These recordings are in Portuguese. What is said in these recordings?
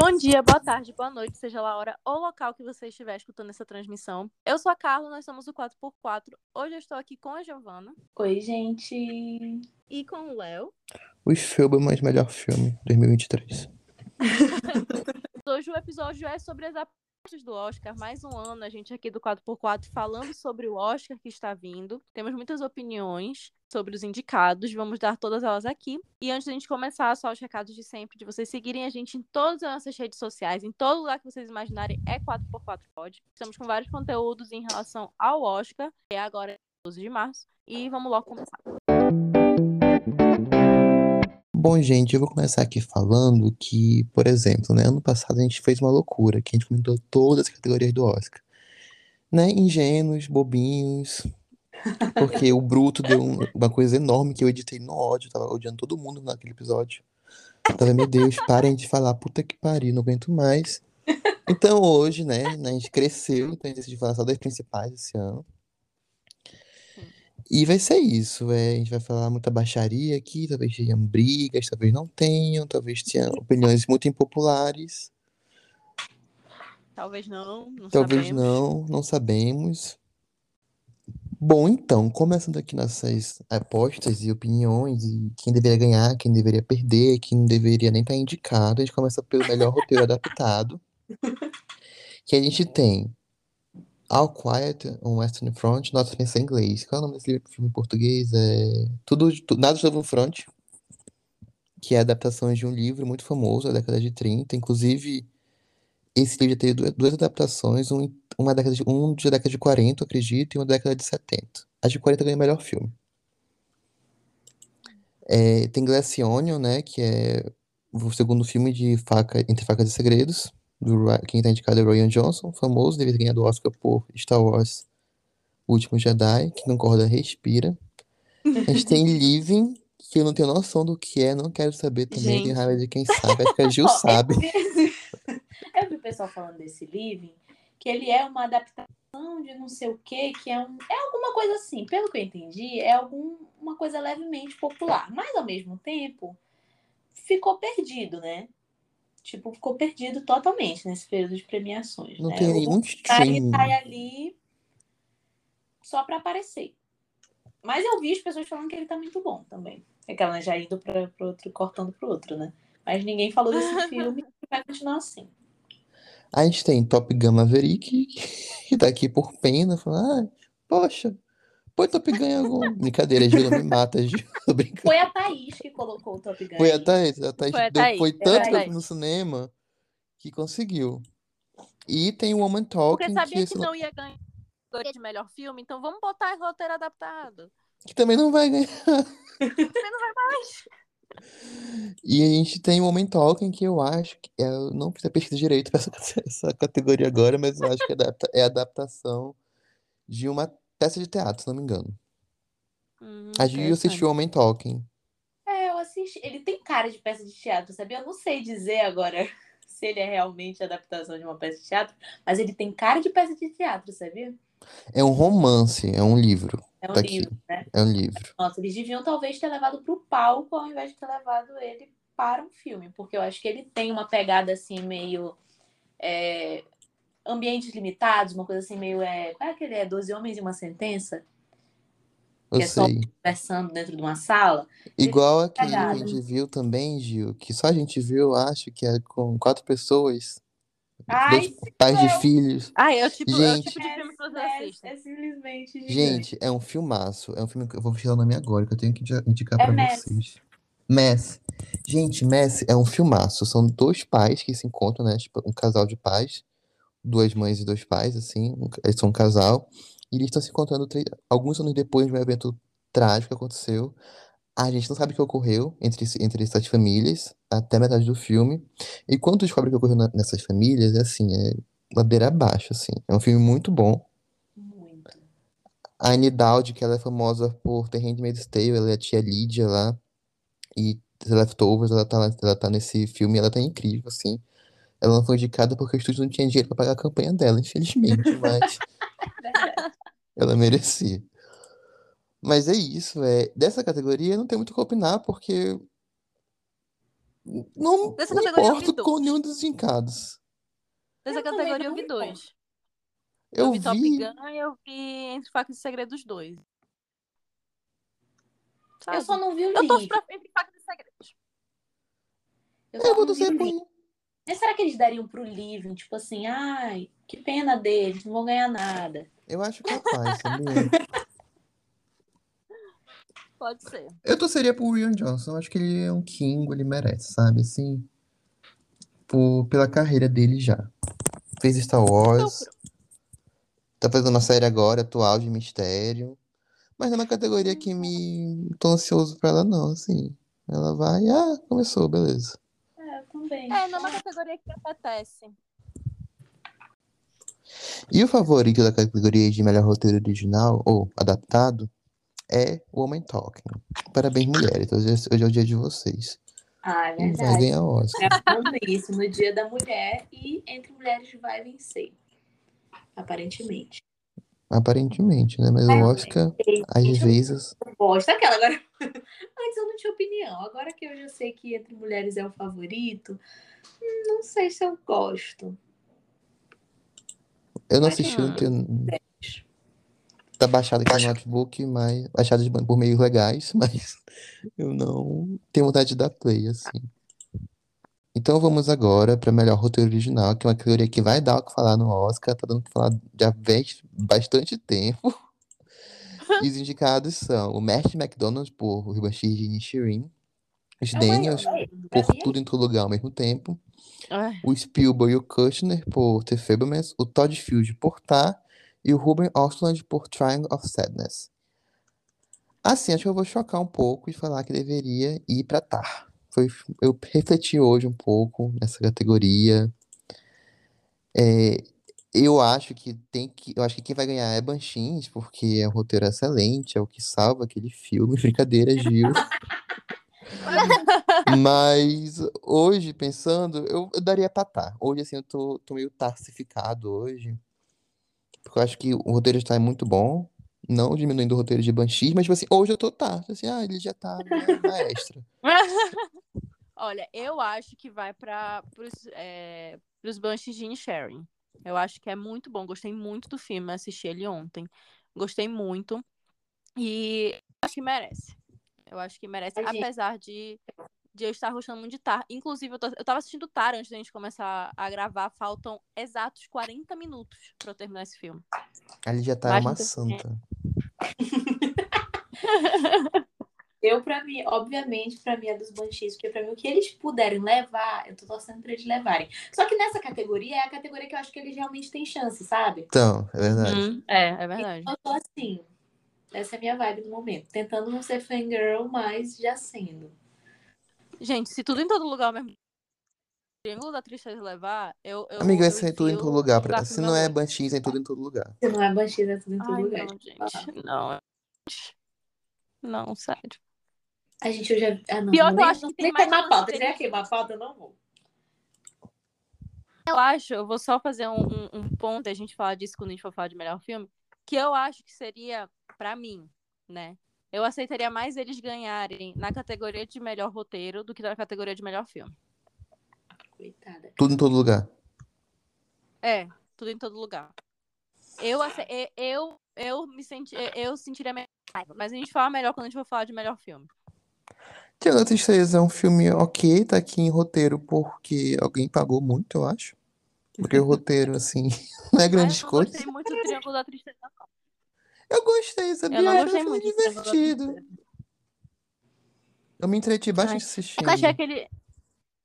Bom dia, boa tarde, boa noite, seja lá a hora ou local que você estiver escutando essa transmissão. Eu sou a Carla, nós somos o 4x4. Hoje eu estou aqui com a Giovana. Oi, gente. E com o Léo. Os filmes melhor filme, 2023. Hoje o episódio é sobre as apostas do Oscar. Mais um ano, a gente aqui do 4x4 falando sobre o Oscar que está vindo. Temos muitas opiniões sobre os indicados, vamos dar todas elas aqui. E antes da gente começar, só os recados de sempre, de vocês seguirem a gente em todas as nossas redes sociais, em todo lugar que vocês imaginarem, é 4x4 Pod. Estamos com vários conteúdos em relação ao Oscar, que é agora 12 de março, e vamos logo começar. Bom, gente, eu vou começar aqui falando que, por exemplo, né, ano passado a gente fez uma loucura, que a gente comentou todas as categorias do Oscar. Né, ingênuos, bobinhos, porque o Bruto deu um- uma coisa enorme que eu editei no ódio, tava odiando todo mundo naquele episódio. Eu tava, meu Deus, parem de falar, puta que pariu, não aguento mais. Então hoje, né, né, a gente cresceu, então a gente decidiu falar só das principais esse ano. E vai ser isso, é, a gente vai falar muita baixaria aqui, talvez tenham brigas, talvez não tenham, talvez tenham opiniões muito impopulares, Talvez não, não talvez sabemos. não, não sabemos. Bom, então, começando aqui nossas apostas e opiniões, e quem deveria ganhar, quem deveria perder, quem não deveria nem estar indicado, a gente começa pelo melhor roteiro adaptado, que a gente tem All Quiet on Western Front, nossa, pensei em inglês. Qual é o nome desse filme em português? É Tudo, Tu- Nada de Novo no Front, que é a adaptação de um livro muito famoso da década de 30. Inclusive, esse livro já teve duas, duas adaptações, um, uma década de, um da década de 40, eu acredito, e uma da década de 70. A de 40 ganhou o melhor filme. É, tem Glass Onion, né, que é o segundo filme de Faca, Entre Facas e Segredos, quem tá indicado é o Ryan Johnson, famoso, deve ter ganhado o Oscar por Star Wars O Último Jedi, que não concorda, respira. A gente tem Living, que eu não tenho noção do que é, não quero saber também, Gente. raiva de quem sabe, acho que a Gil Ó, sabe. Eu vi, o pessoal falando desse living, que ele é uma adaptação de não sei o que, que é, um, é alguma coisa assim. Pelo que eu entendi, é algum, uma coisa levemente popular. Mas, ao mesmo tempo, ficou perdido, né? Tipo, ficou perdido totalmente nesse período de premiações, Não né? tem nenhum stream. sai ali só pra aparecer. Mas eu vi as pessoas falando que ele tá muito bom também. Aquela já indo para pro outro, cortando pro outro, né? Mas ninguém falou desse filme e vai continuar assim. A gente tem Top Gun Maverick, que tá aqui por pena, falando, ah, poxa, põe Top Gun em algum. Brincadeira, Gil, não me mata, Gil. Foi a Thaís que colocou o Top Gun. Foi a Thaís, a Thaís Foi a deu- Thaís, foi tanto fui no cinema que conseguiu. E tem o Woman Porque Talking, sabia que, que não ia ganhar de melhor filme, então vamos botar roteiro adaptado. que também não vai ganhar. Também não vai mais. E a gente tem o Woman Talking, que eu acho que eu não fiz a pesquisa direito para essa, essa categoria agora, mas eu acho que é, adapta- é adaptação de uma peça de teatro, se não me engano. Hum, A Gil assistiu o Woman Talking. É, eu assisti. Ele tem cara de peça de teatro, sabia? Eu não sei dizer agora se ele é realmente adaptação de uma peça de teatro, mas ele tem cara de peça de teatro, sabia? É um romance, é um livro. É um Tá aqui. livro, né? É um livro. Nossa, eles deviam talvez ter levado pro palco ao invés de ter levado ele para um filme, porque eu acho que ele tem uma pegada assim meio é, ambientes limitados, uma coisa assim meio é, qual é aquele é Doze homens e uma sentença, Eu Que é só- sei. conversando dentro de uma sala. Igual aquele que a gente viu também, Gil, que só a gente viu, eu acho, que é com quatro pessoas, Ai, pais de eu- filhos. Ah, é o tipo, é o Gente. tipo de filme que vocês é, assistem. é simplesmente gigante. Gente, é um filmaço. É um filme que eu vou tirar o nome agora, que eu tenho que indi- indicar É pra Mass. vocês. Mass. Gente, Mass é um filmaço. São dois pais que se encontram, né? Tipo, um casal de pais. Duas mães e dois pais, assim. um Eles são um casal. E eles estão se encontrando tre- alguns anos depois de um evento trágico que aconteceu. A gente não sabe o que ocorreu entre, entre essas famílias, até metade do filme. E quando descobre o que ocorreu na- nessas famílias, é assim, é ladeira abaixo, assim. É um filme muito bom. Muito. A Anne Dowd, que ela é famosa por The Handmaid's Tale, ela é a tia Lídia lá. E The Leftovers, ela tá, ela tá nesse filme ela tá incrível, assim. Ela não foi indicada porque o estúdio não tinha dinheiro pra pagar a campanha dela, infelizmente, mas ela merecia. Mas é isso, é. Dessa categoria não tem muito o que opinar, porque Não Dessa eu vi importo com dois. nenhum dos indicados. Dessa Eu categoria eu não vi dois. Eu Eu vi Top. Gun e eu vi Entre Facas e Segredos 2. Sabe? Eu só não vi o Eu livro. pra Entre Facas e Segredos. Eu Eu só vou não vi Mas será que eles dariam pro livro? Tipo assim, ai, que pena deles, não vão ganhar nada. Eu acho capaz, sabia? Pode ser. Eu torceria pro Rian Johnson. Acho que ele é um King, ele merece, sabe? Assim, por, pela carreira dele já. Fez Star Wars. Tá fazendo uma série agora, atual, de mistério. Mas não é uma categoria que me... Tô ansioso pra ela, não, assim. Ela vai... Ah, começou, beleza. É, também. É, não é uma categoria que apetece. E o favorito da categoria de melhor roteiro original, ou adaptado, é Woman Talking. Parabéns, mulheres. Hoje é, hoje é o dia de vocês. Ah, é E vai verdade. ganhar o Oscar. Gravando isso no Dia da Mulher e Entre Mulheres vai vencer. Aparentemente. Aparentemente, né? Mas o Oscar, às vezes... eu gosto. Aquela agora. Antes eu não tinha opinião. Agora que eu já sei que Entre Mulheres é o favorito, hum, não sei se eu gosto. Eu não Mas, assisti, não tenho... Tá baixado aqui no notebook, mas... Baixado de- por meios legais, mas... Eu não tenho vontade de dar play, assim. Então vamos agora para melhor roteiro original, que é uma categoria que vai dar o que falar no Oscar, tá dando o que falar já vez bastante tempo. E os indicados são o Matt McDonald por O Banshee de Inisherin, os É Daniels por Tudo em Todo Lugar ao mesmo tempo, o Spielberg e o Kushner por The Fablemans, o Todd Field por Tar e o Ruben Östlund por Triangle of Sadness. Assim, acho que eu vou chocar um pouco e falar que deveria ir para Tar. Foi, eu refleti hoje um pouco nessa categoria. É, eu acho que tem que, eu acho que quem vai ganhar é Banshees, porque é um roteiro excelente, é o que salva aquele filme. Brincadeira, Gil. Mas hoje, pensando, eu, eu daria Tar. Hoje, assim, eu tô, tô meio tarsificado hoje. Porque eu acho que o roteiro está muito bom. Não diminuindo o roteiro de Banshees, mas, tipo assim, hoje eu tô tar. Assim, ah, ele já tá na extra. Olha, eu acho que vai para os é, pros Banshees de Sharing. Eu acho que é muito bom. Gostei muito do filme. Assisti ele ontem. Gostei muito. E acho que merece. Eu acho que merece, gente- apesar de, de eu estar gostando muito de Tar. Inclusive, eu, tô, eu tava assistindo Tar antes da gente começar a gravar. Faltam exatos 40 minutos pra eu terminar esse filme. Ali já tá uma santa. Eu, pra mim, obviamente, pra mim é dos Banshees, porque pra mim o que eles puderem levar, eu tô torcendo pra eles levarem. Só que nessa categoria é a categoria que eu acho que eles realmente têm chance, sabe? Então, é verdade. Hum, é, é verdade. Então, eu tô assim, essa é a minha vibe no momento. Tentando não ser fangirl, mas já sendo. Gente, se tudo em todo lugar ao mesmo Triângulo da Tristeza levar, eu. eu Amigo, esse é tudo em todo lugar. Pra... Se não é. Banshees, é em tudo em todo lugar. Se não é Banshees, é tudo em todo Ai, lugar. não, gente. Não. Não, sério. A gente, eu já... Ah, não, Pior não que eu acho que tem mais chance pauta. de Se é queimar pauta, eu não vou. Eu acho, eu vou só fazer um, um, um ponto e a gente fala disso quando a gente for falar de melhor filme. Que eu acho que seria, pra mim, né? Eu aceitaria mais eles ganharem na categoria de melhor roteiro do que na categoria de melhor filme. Coitada. Tudo em todo lugar. É, tudo em todo lugar. Eu, eu, eu me senti, eu sentiria melhor raiva, mas a gente fala melhor quando a gente for falar de melhor filme. Triângulo da Tristeza é um filme ok, tá aqui em roteiro porque alguém pagou muito, eu acho. Porque o roteiro, assim, não é Ah, grandes eu não gostei muito do Triângulo da Tristeza. não. Eu gostei, sabia? Eu não Era um gostei filme muito Triângulo da divertido. Eu me entreti bastante assistindo. Eu achei aquele.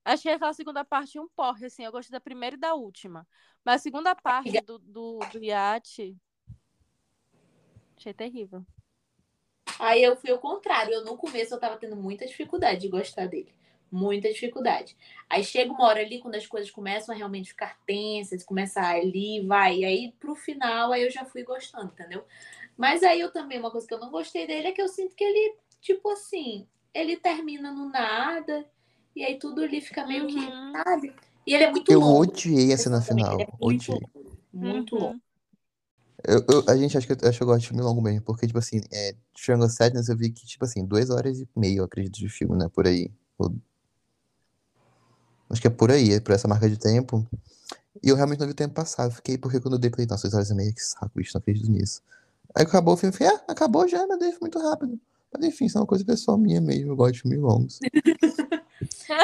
Achei aquela segunda parte um porre, assim. Eu gostei da primeira e da última. Mas a segunda parte do, do, do iate. Achei terrível. Aí eu fui ao contrário. Eu no começo eu tava tendo muita dificuldade de gostar dele. Muita dificuldade. Aí chega uma hora ali, quando as coisas começam a realmente ficar tensas, começa ali, vai. E aí pro final, aí eu já fui gostando, entendeu? Mas aí eu também, uma coisa que eu não gostei dele é que eu sinto que ele, tipo assim, ele termina no nada. E aí tudo ali fica meio que, Uhum. sabe? E ele é muito Eu longo. odiei a cena final. É muito Odiei. longo. Muito Uhum. longo. Eu, eu- a gente acha que eu, acho que eu gosto de filme longo mesmo, porque, tipo assim, é, Triangle Sadness eu vi que, tipo assim, duas horas e meia, eu acredito, de filme, né? Por aí. Ou- Acho que é por aí, é por essa marca de tempo. E eu realmente não vi o tempo passar. Fiquei porque quando eu dei play, nossa, 6 horas e meia, que saco, bicho, não acredito nisso. Aí acabou o filme, falei, ah, acabou já, meu Deus, foi muito rápido. Mas enfim, isso é uma coisa pessoal minha mesmo, eu gosto de filmes longos.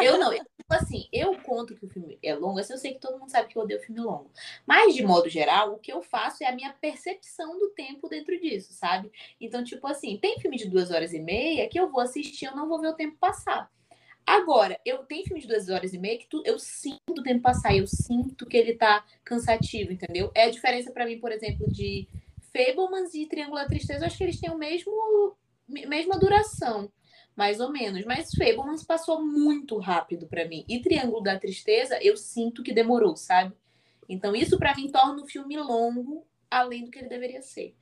Eu não, eu, tipo assim, eu conto que o filme é longo, assim, eu sei que todo mundo sabe que eu odeio filme longo. Mas, de modo geral, o que eu faço é a minha percepção do tempo dentro disso, sabe? Então, tipo assim, tem filme de duas horas e meia que eu vou assistir, eu não vou ver o tempo passar. Agora, eu tenho filme de duas horas e meia que tu, eu sinto o tempo passar, eu sinto que ele tá cansativo, entendeu? É a diferença para mim, por exemplo, de Fablemans e Triângulo da Tristeza, eu acho que eles têm o mesmo mesma duração, mais ou menos. Mas Fablemans passou muito rápido para mim. E Triângulo da Tristeza, eu sinto que demorou, sabe? Então isso para mim torna o filme longo, além do que ele deveria ser.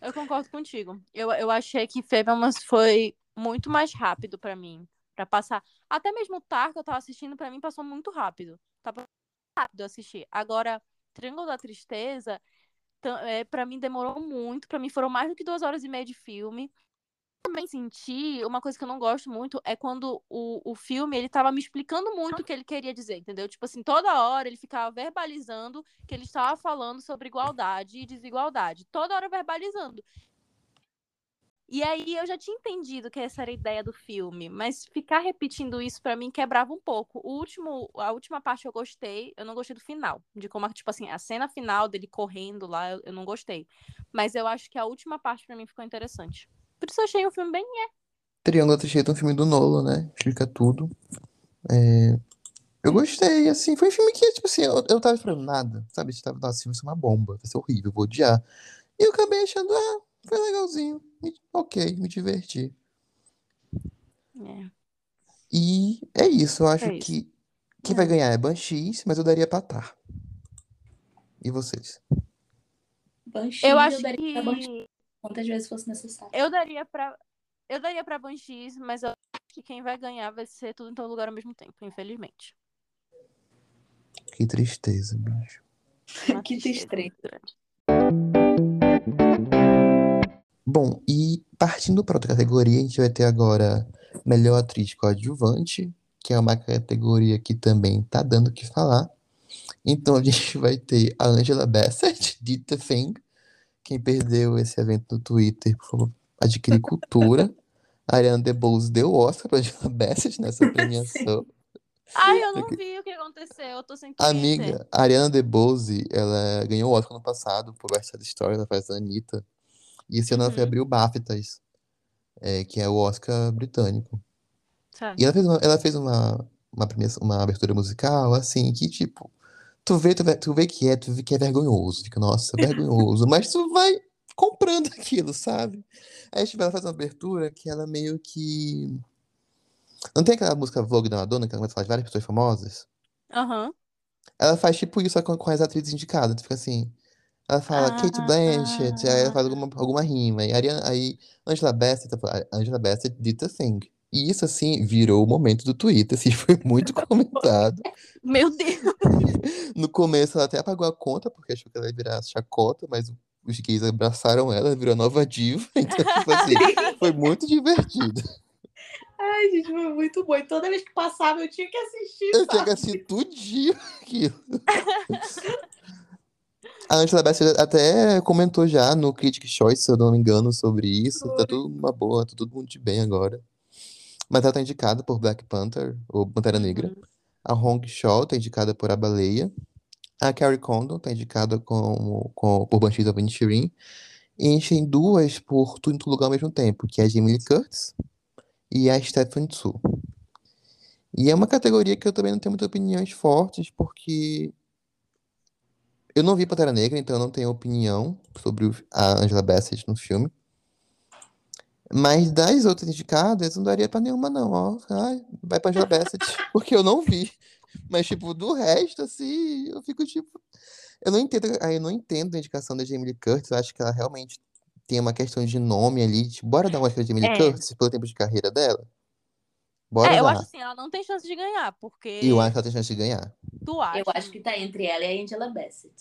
Eu concordo contigo. Eu, eu achei que Fablemans foi muito mais rápido para mim, para passar. Até mesmo o Tar que eu tava assistindo para mim passou muito rápido. Tava rápido assistir. Agora, Triângulo da Tristeza, é, para mim demorou muito. Para mim foram mais do que duas horas e meia de filme também senti, uma coisa que eu não gosto muito é quando o, o filme ele tava me explicando muito o que ele queria dizer, entendeu? Tipo assim, toda hora ele ficava verbalizando que ele estava falando sobre igualdade e desigualdade. Toda hora verbalizando. E aí eu já tinha entendido que essa era a ideia do filme, mas ficar repetindo isso para mim quebrava um pouco. O último, a última parte eu gostei, eu não gostei do final, de como tipo assim, a cena final dele correndo lá, eu, eu não gostei. Mas eu acho que a última parte para mim ficou interessante. Por isso eu achei o filme bem é. Triângulo Trecheiro é um filme do Nolan, né? Explica tudo. É... Eu gostei, assim, foi um filme que, tipo assim, eu, eu tava esperando nada, sabe? Eu tava, nossa, vai ser uma bomba, vai ser horrível, vou odiar. E eu acabei achando, ah, foi legalzinho, ok, me diverti. É. E é isso, eu acho É isso. que quem É. vai ganhar é Banshees, mas eu daria pra Tar. E vocês? Banshee, Eu acho daria pra Banshee que quantas vezes fosse necessário. eu daria pra eu daria para Banshees, mas eu acho que quem vai ganhar vai ser tudo em todo lugar ao mesmo tempo, infelizmente. Que tristeza, bicho. Que tristeza. Bom, e partindo para outra categoria, a gente vai ter agora Melhor Atriz Coadjuvante, que é uma categoria que também tá dando o que falar. Então a gente vai ter a Angela Bassett, de The Thing. Quem perdeu esse evento no Twitter, por favor, adquirir cultura. A Ariana DeBose deu o Oscar pra Angela Bassett nessa premiação. Ai, eu não vi o que aconteceu, eu tô sem. Amiga, a Ariana DeBose, ela ganhou o Oscar no passado por West Side Story, ela faz a Anitta. E esse ano ela foi Uhum. abrir o BAFTAs, é, que é o Oscar britânico. Sabe? E ela fez uma, ela fez uma, uma, uma abertura musical, assim, que tipo, tu vê, tu vê, tu vê que é, tu vê que é vergonhoso. Fica, nossa, vergonhoso. Mas tu vai comprando aquilo, sabe? Aí, tipo, ela faz uma abertura que ela meio que. Não tem aquela música Vogue da Madonna, que ela começa a falar de várias pessoas famosas? Aham. Ela faz tipo isso com, com as atrizes indicadas. Tu fica assim. Ela fala Kate Ah. Blanchett, aí ela faz alguma, alguma rima. Aí, Ariana, aí Angela Bassett, Angela Bassett did the thing. E isso, assim, virou o momento do Twitter, assim, foi muito comentado. Meu Deus. No começo ela até apagou a conta, porque achou que ela ia virar chacota, mas os gays abraçaram ela, ela virou a nova diva. Então, tipo assim, foi muito divertido. Ai, gente, foi muito bom. E toda vez que passava, eu tinha que assistir. Eu tinha que assistir tudinho aquilo. A Angela Bassett até comentou já no Critics' Choice, se eu não me engano, sobre isso. Tá Foi. tudo uma boa, tá tudo muito bem agora. Mas ela tá indicada por Black Panther, ou Pantera Negra. Uhum. A Hong Shaw tá indicada por A Baleia. A Carrie Condon tá indicada com, com, por Banshees of Inisherin. E a gente tem duas por Tudo em Todo Lugar ao mesmo tempo, que é a Jamie Lee Curtis e a Stephanie Tsu. E é uma categoria que eu também não tenho muitas opiniões fortes, porque eu não vi Pantera Negra, então eu não tenho opinião sobre a Angela Bassett no filme. Mas das outras indicadas, eu não daria pra nenhuma, não, ó. Ai, vai pra Angela Bassett, porque eu não vi. Mas, tipo, do resto, assim, eu fico, tipo... Eu não entendo, aí eu não entendo a indicação da Jamie Lee Curtis, eu acho que ela realmente tem uma questão de nome ali, tipo, bora dar uma Oscar pra Jamie Lee É. Curtis pelo tempo de carreira dela? Bora É, eu dar. acho assim, ela não tem chance de ganhar, porque E eu acho que ela tem chance de ganhar. tu acha, Eu acho que tá entre ela e a Angela Bassett.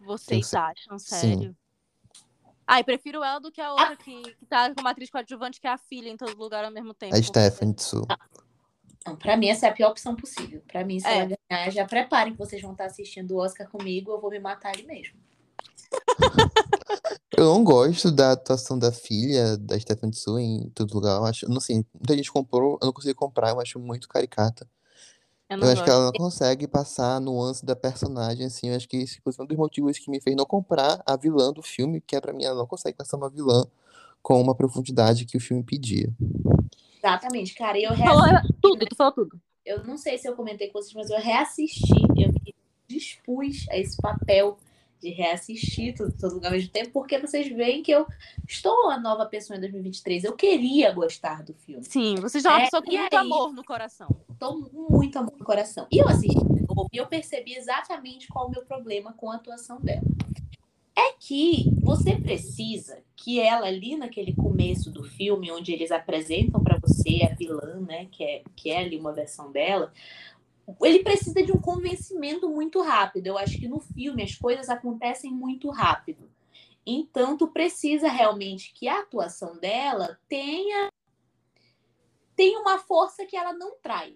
vocês acham, Sim. Ai, prefiro ela do que a outra que, que tá como atriz coadjuvante, que é a filha em todo lugar ao mesmo tempo. A Stephanie Tsu. Não, pra mim, essa é a pior opção possível. Pra mim, se É. ela ganhar, já preparem que vocês vão estar assistindo o Oscar comigo, eu vou me matar ali mesmo. Eu não gosto da atuação da filha da Stephanie Su em todo lugar. Eu acho, não sei, muita gente comprou, eu não consegui comprar, eu acho muito caricata. Eu Eu acho que ela não consegue passar a nuance da personagem, assim. Eu acho que esse foi um dos motivos que me fez não comprar a vilã do filme, que é pra mim, ela não consegue passar uma vilã com uma profundidade que o filme pedia. Exatamente, cara. E eu Tu falou reassisti, tudo, tu falou tudo. eu não sei se eu comentei com vocês, mas eu reassisti, eu me dispus a esse papel de reassistir tudo, todo lugar ao mesmo tempo, porque vocês veem que eu estou uma nova pessoa em 2023. Eu queria gostar do filme. Sim, você já é uma pessoa com muito aí? amor no coração. Com muito amor no coração. E eu assisti de novo e eu percebi exatamente qual o meu problema com a atuação dela. É que você precisa que ela ali naquele começo do filme, onde eles apresentam pra você a vilã, né, que é, que é ali uma versão dela, ele precisa de um convencimento muito rápido. Eu acho que no filme as coisas acontecem muito rápido. Então, tu precisa realmente que a atuação dela tenha, tenha uma força que ela não traz.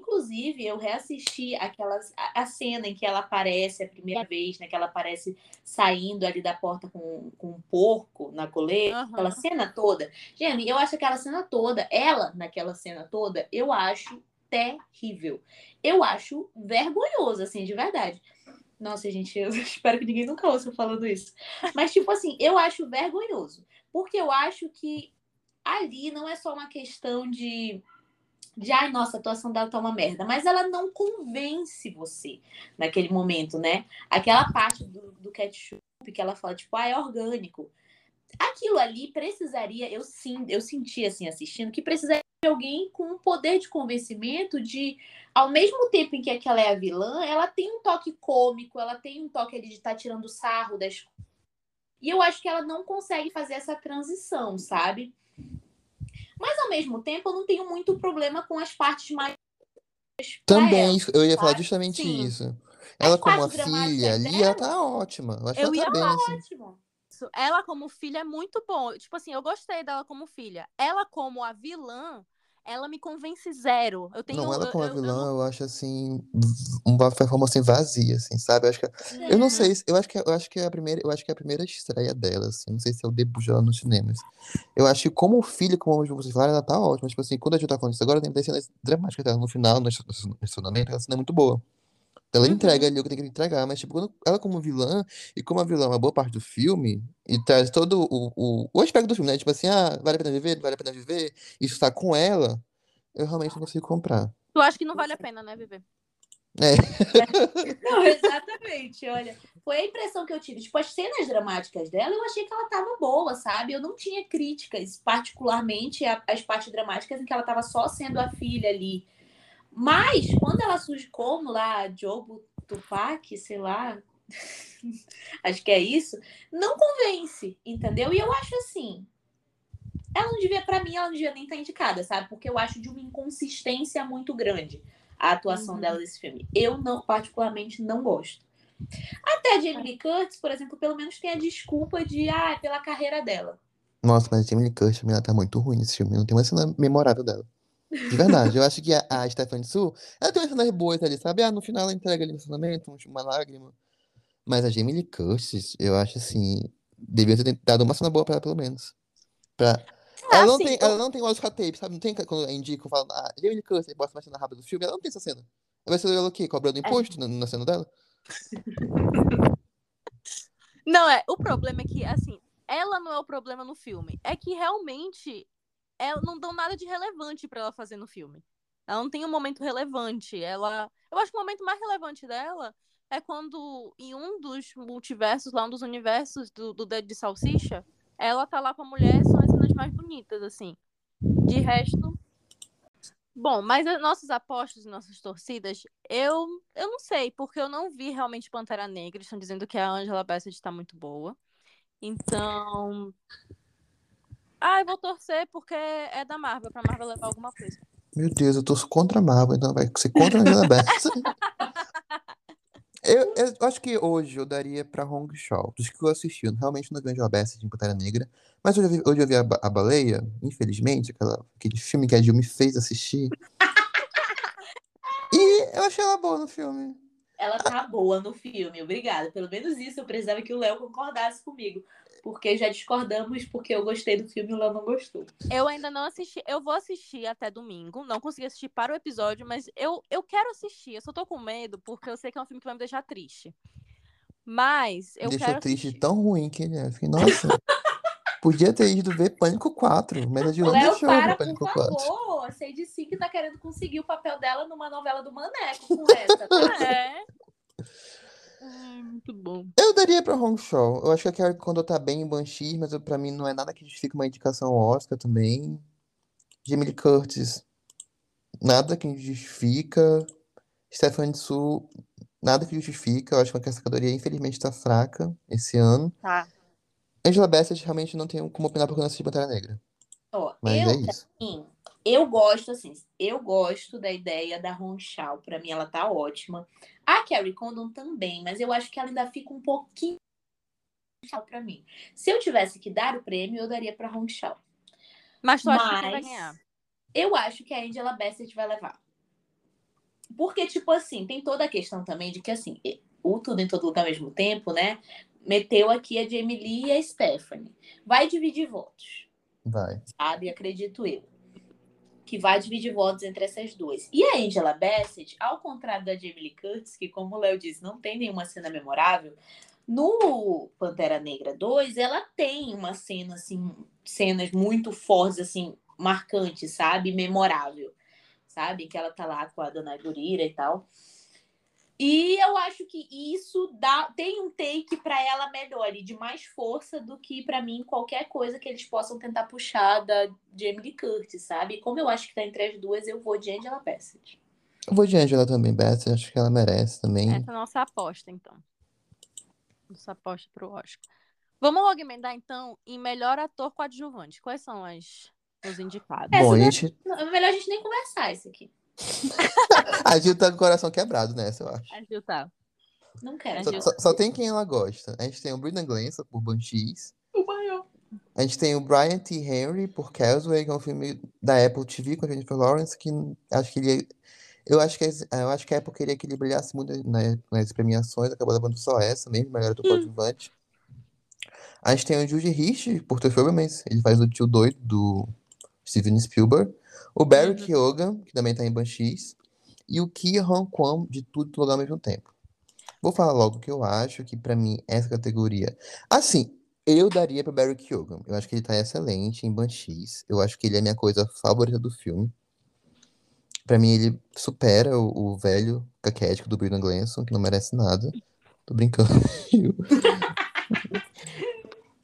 Inclusive, eu reassisti aquelas, a, cena em que ela aparece a primeira vez, né? Que ela aparece saindo ali da porta com, com um porco na coleira, Aham. aquela cena toda. Gente, eu acho aquela cena toda, ela naquela cena toda, eu acho terrível. Eu acho vergonhoso, assim, de verdade. Nossa, gente, eu espero que ninguém nunca ouça eu falando isso. Mas, tipo assim, eu acho vergonhoso. Porque eu acho que ali não é só uma questão de de ai, nossa, a atuação dela tá uma merda, mas ela não convence você naquele momento, né? Aquela parte do, do ketchup que ela fala, tipo, ah, é orgânico. Aquilo ali precisaria, eu sim, eu senti assim assistindo, que precisaria alguém com um poder de convencimento de, ao mesmo tempo em que aquela é a vilã, ela tem um toque cômico, ela tem um toque ali de estar tirando sarro das e eu acho que ela não consegue fazer essa transição, sabe? Mas ao mesmo tempo, eu não tenho muito problema com as partes mais. Também, ela. eu ia falar sabe? justamente Sim. isso. Ela como a filha ali, dela- ela tá ótima. Eu acho Eu que ela tá bem, assim. Ótimo. Isso. Ela como filha é muito bom. Tipo assim, eu gostei dela como filha. Ela como a vilã, ela me convence zero. Eu tenho. Não, ela como a eu- eu vilã, não- eu acho assim, uma performance vazia, assim, sabe? Eu acho que Eu não sei, se- eu acho que eu acho que é a primeira, eu acho que é a primeira estreia dela, assim, não sei se é o debut dela nos cinemas. Eu acho que como filha, como vocês falaram, ela tá ótima, tipo assim, quando a gente tá falando isso agora, eu das cenas dramáticas dela no final, no estacionamento, aquela cena é muito boa. Ela Uhum. entrega ali o que tem que entregar, mas tipo, quando- ela como vilã, e como a vilã é uma boa parte do filme, e traz todo o, o, o aspecto do filme, né? Tipo assim, ah, vale a pena viver, não vale a pena viver, isso tá com ela, eu realmente não consigo comprar. Tu acha que não vale a pena, né, Viver? É, Não, exatamente. Olha, foi a impressão que eu tive. Tipo, as cenas dramáticas dela, eu achei que ela tava boa, sabe? Eu não tinha críticas, particularmente as partes dramáticas em que ela tava só sendo a filha ali. Mas, quando ela surge como lá, Jobo Tupac, sei lá, acho que é isso, não convence, entendeu? E eu acho assim. Ela não devia, pra mim, ela não devia nem estar indicada, sabe? Porque eu acho de uma inconsistência muito grande a atuação Uhum. dela nesse filme. Eu não, particularmente, não gosto. Até a Jamie Lee Curtis, por exemplo, pelo menos tem a desculpa de, ah, é pela carreira dela. Nossa, mas a Jamie Lee Curtis, ela tá muito ruim nesse filme. Não tem uma cena memorável dela. De verdade. Eu acho que a, a Stephanie Su, ela tem umas cenas boas ali, sabe? Ah, no final ela entrega ali no relacionamento, um- uma lágrima. Mas a Jamie Lee Curtis, eu acho assim, devia ter dado uma cena boa pra ela, pelo menos. Pra... Ela, não tem, eu- ela não tem Oscar tape, sabe? Não tem quando indicam, falam, ah, Jamie Lee Curtis, bota uma cena rápida do filme, ela não tem essa cena. Vai ser ela o quê? Cobrando imposto na, na cena dela? Não, é. O problema é que, assim, ela não é o problema no filme. É que realmente ela não dão nada de relevante pra ela fazer no filme. Ela não tem um momento relevante. Ela. Eu acho que o momento mais relevante dela é quando, em um dos multiversos, lá um dos universos do, do Dedo de Salsicha, ela tá lá com a mulher, são as cenas mais bonitas, assim. De resto. Bom, mas as nossas apostas e nossas torcidas, eu, eu não sei, porque eu não vi realmente Pantera Negra. Estão dizendo que a Angela Bassett está muito boa. Então. Ai, vou torcer porque é da Marvel, pra Marvel levar alguma coisa. Meu Deus, eu torço contra a Marvel, então vai ser contra a Angela Bassett. Eu, eu acho que hoje eu daria pra Hong Shaw, dos que eu assisti. Eu realmente não vi Angela Bassett em Pantera Negra. Mas hoje eu vi, hoje eu vi a, a Baleia, infelizmente, aquela, aquele filme que a Jill me fez assistir. achei ela boa no filme. Ela tá boa no filme, obrigada. Pelo menos isso eu precisava que o Léo concordasse comigo. Porque já discordamos, porque eu gostei do filme e o Léo não gostou. Eu ainda não assisti. Eu vou assistir até domingo. Não consegui assistir para o episódio, mas eu, eu quero assistir. Eu só tô com medo, porque eu sei que é um filme que vai me deixar triste. Mas eu Deixou quero. triste assistir. tão ruim que ele é. Fiquei, nossa. Podia ter ido ver Pânico 4. Mas a O não Léo, deixou para, ver por Pânico 4. favor. A Sadie Sink tá querendo conseguir o papel dela numa novela do Maneco com essa. Tá? É. Ai, muito bom. Eu daria pra Hong Shaw. Eu acho que a Carrie Condon tá bem em Banshee, mas eu- pra mim não é nada que justifique uma indicação ao Oscar também. Jamie Lee Curtis, nada que justifica. Stephanie Su, nada que justifica. Eu acho que essa categoria, infelizmente, tá fraca esse ano. Tá. Angela Bassett, realmente não tenho como opinar porque eu não assisti Pantera Negra. Ó, Mas eu, é isso. Sim, eu gosto, assim, eu gosto da ideia da Ronchal. Pra mim, ela tá ótima. A Carrie Condon também, mas eu acho que ela ainda fica um pouquinho pra mim. Se eu tivesse que dar o prêmio, eu daria pra Ronchal. Mas tu acha que vai Mas ganhar? eu acho que a Angela Bassett vai levar. Porque, tipo assim, tem toda a questão também de que, assim, o Tudo em Todo Lugar ao mesmo tempo, né? Meteu aqui a Jamie Lee e a Stephanie. Vai dividir votos Vai. sabe? Acredito eu. Que vai dividir votos entre essas duas. E a Angela Bassett, ao contrário da Jamie Lee Curtis, que, como o Léo disse, não tem nenhuma cena memorável, no Pantera Negra 2, ela tem uma cena, assim, cenas muito fortes, assim, marcantes, sabe? Memorável, sabe? Que ela tá lá com a Dona Gurira e tal. E eu acho que isso dá tem um take para ela melhor e de mais força do que para mim qualquer coisa que eles possam tentar puxar da Jamie Lee Curtis, sabe? Como eu acho que tá entre as duas, eu vou de Angela Bassett. Eu vou de Angela também, Bassett. Acho que ela merece também. Essa é a nossa aposta, então. Nossa aposta pro Oscar. Vamos logo emendar, então, em melhor ator coadjuvante. Quais são as, os indicados? Bom, a Essa gente. É melhor a gente nem conversar isso aqui. A Gil tá com o coração quebrado nessa, eu acho. A Gil tá. Não quero. Só, Gil. só- só tem quem ela gosta. A gente tem o Brendan Gleeson por Banshees. O maior. A gente tem o Brian T. Henry por Casway, que é um filme da Apple TV com a Jennifer Lawrence, que acho que ele. Eu acho que, eu acho que a Apple queria que ele brilhasse muito na- nas premiações, acabou levando só essa mesmo, melhor do coadjuvante. A gente tem o Judy Rich por The Fablemans, ele faz o tio doido do Steven Spielberg. O Barry Uhum. Keoghan, que também tá em Banshees. E o Ki Hong Kwan, de tudo e todo lugar ao mesmo tempo. Vou falar logo que eu acho que, pra mim, essa categoria. Assim, eu daria pra Barry Keoghan. Eu acho que ele tá excelente em Banshees. Eu acho que ele é a minha coisa favorita do filme. Pra mim, ele supera o, o velho caquético do Brendan Gleeson, que não merece nada. Tô brincando.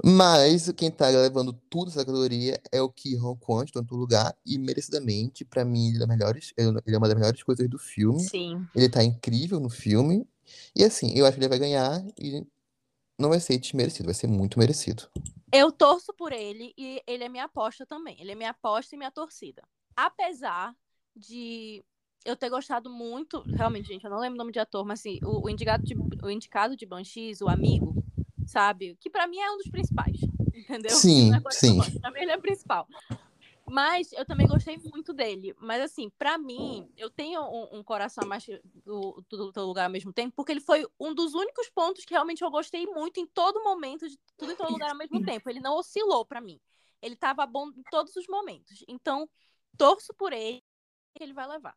Mas quem tá levando tudo essa categoria é o Ki Hong Kwan, de todo lugar, e merecidamente, pra mim, ele é, melhores, ele é uma das melhores coisas do filme. Sim. Ele tá incrível no filme. E assim, eu acho que ele vai ganhar e não vai ser desmerecido, vai ser muito merecido. Eu torço por ele e ele é minha aposta também. Ele é minha aposta e minha torcida. Apesar de eu ter gostado muito, realmente, gente, eu não lembro o nome de ator, mas assim, o, o indicado, de, o indicado de Banshees, o amigo, sabe? Que pra mim é um dos principais, entendeu? Sim, é sim. que eu gosto, Pra mim ele é o principal. Mas eu também gostei muito dele. Mas assim, pra mim, eu tenho um, um coração a mais do, do, do lugar ao mesmo tempo, porque ele foi um dos únicos pontos que realmente eu gostei muito em todo momento, de tudo em todo lugar ao mesmo tempo. Ele não oscilou pra mim. Ele tava bom em todos os momentos. Então, torço por ele que ele vai levar.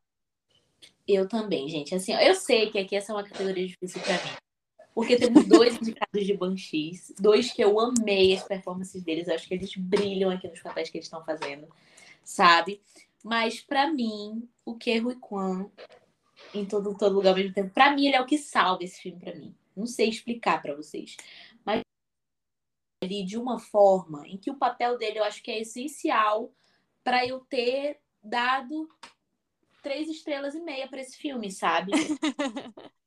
Eu também, gente. Assim, ó, eu sei que aqui essa é uma categoria difícil pra mim. Porque temos dois indicados de Banshees, dois que eu amei as performances deles. Eu acho que eles brilham aqui nos papéis que eles estão fazendo, sabe? Mas pra mim, o que Rui Kwan em todo, todo lugar ao mesmo tempo, pra mim ele é o que salva esse filme pra mim. Não sei explicar pra vocês, mas ele de uma forma em que o papel dele eu acho que é essencial pra eu ter dado três estrelas e meia pra esse filme, sabe?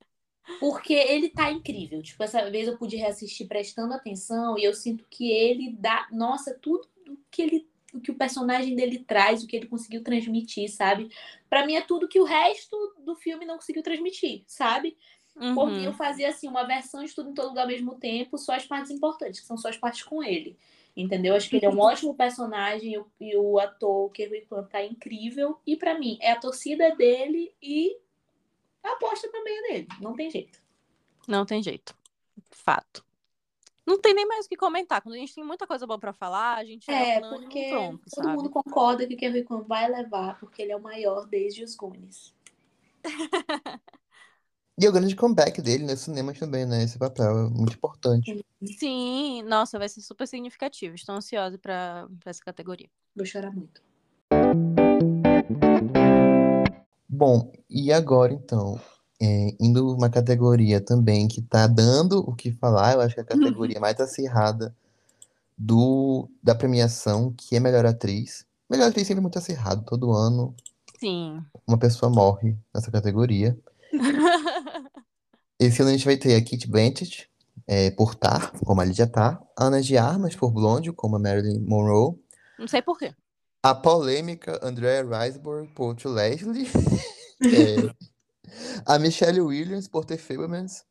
Porque ele tá incrível. Tipo, essa vez eu pude reassistir prestando atenção e eu sinto que ele dá. Nossa, tudo o que ele. O que o personagem dele traz, o que ele conseguiu transmitir, sabe? Pra mim é tudo que o resto do filme não conseguiu transmitir, sabe? Por mim, eu Uhum. fazia assim, uma versão de tudo em todo lugar ao mesmo tempo, só as partes importantes, que são só as partes com ele. Entendeu? Acho que ele é um ótimo personagem e o, ator, o Kerry Kwan, tá incrível. E pra mim, é a torcida dele e aposta também dele. Não tem jeito. Não tem jeito. Fato. Não tem nem mais o que comentar. Quando a gente tem muita coisa boa pra falar, a gente É, porque pronto, todo sabe? mundo concorda que o Kevin Kwan vai levar, porque ele é o maior desde os Goonies. E é o grande comeback dele nos cinemas também, né? Esse papel é muito importante. Sim, nossa, vai ser super significativo. Estou ansiosa pra essa categoria. Vou chorar muito. Bom, e agora então, é, indo uma categoria também que tá dando o que falar, eu acho que é a categoria mais acirrada do, da premiação, que é Melhor Atriz. Melhor Atriz sempre muito acirrado, todo ano Sim. uma pessoa morre nessa categoria. Esse ano a gente vai ter a Kate Blanchett, é, por Tar, como a Lydia Tar, Ana de Armas por Blonde, como a Marilyn Monroe, Não sei por quê. A polêmica Andrea Riseborough por To Leslie, é, a Michelle Williams por The Fablemans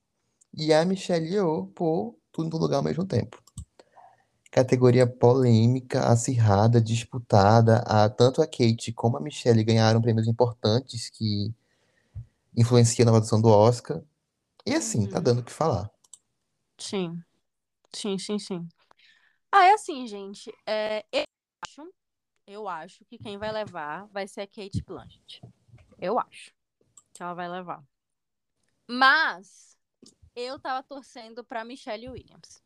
e a Michelle Yeoh por Tudo no Lugar ao mesmo tempo. Categoria polêmica, acirrada, disputada. A, tanto a Kate como a Michelle ganharam prêmios importantes que influenciam na votação do Oscar. E assim, tá Uhum. dando o que falar. Sim. Sim, sim, sim. Ah, é assim, gente. É, eu acho, eu acho que quem vai levar vai ser a Kate Blanchett. Eu acho que ela vai levar. Mas eu tava torcendo pra Michelle Williams.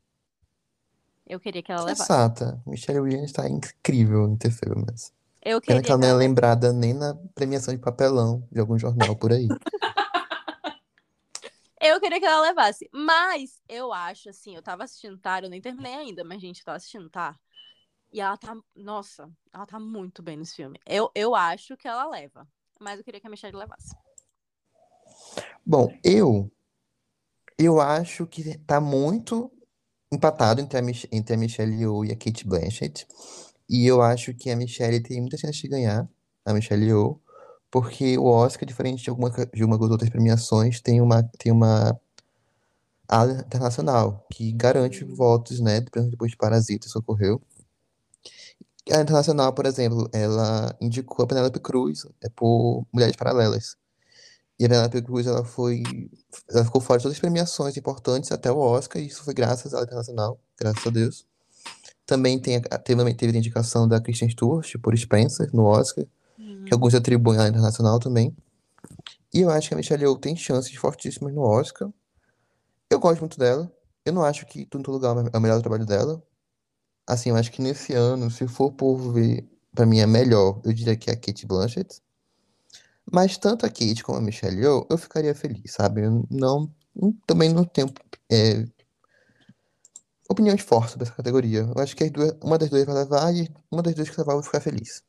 Eu queria que ela levasse. Sensata. Michelle Williams tá incrível em The Fablemans. Eu Pena queria que ela não é lembrada nem na premiação de papelão de algum jornal por aí. Eu queria que ela levasse. Mas eu acho, assim, eu tava assistindo Tar, eu nem terminei ainda, mas, gente, eu tava assistindo Tar. E ela tá. Nossa, ela tá muito bem nesse filme. Eu, eu acho que ela leva. Mas eu queria que a Michelle levasse. Bom, eu eu acho que tá muito empatado entre a, Mich entre a Michelle Yeoh e a Kate Blanchett. E eu acho que a Michelle tem muita chance de ganhar, a Michelle Yeoh, porque o Oscar, diferente de alguma de uma das outras premiações, tem uma tem uma ala internacional que garante votos, né, depois de Parasita isso ocorreu. A internacional, por exemplo, ela indicou a Penélope Cruz é, por Mulheres Paralelas. E a Penélope Cruz, ela foi, ela ficou fora de todas as premiações importantes até o Oscar, e isso foi graças à internacional, graças a Deus. Também tem, teve, teve a indicação da Kristen Stewart por Spencer no Oscar, que alguns atribuem à internacional também. E eu acho que a Michelle Yeoh tem chances fortíssimas no Oscar. Eu gosto muito dela. Eu não acho que Tudo em Todo Lugar é o melhor trabalho dela. Assim, eu acho que nesse ano, se for por ver, pra mim é melhor, eu diria que é a Kate Blanchett. Mas tanto a Kate como a Michelle Yeoh, eu ficaria feliz, sabe? Eu não, também não tenho é, opiniões fortes sobre essa categoria. Eu acho que as duas, uma das duas vai levar e uma das duas que levar eu vou ficar feliz.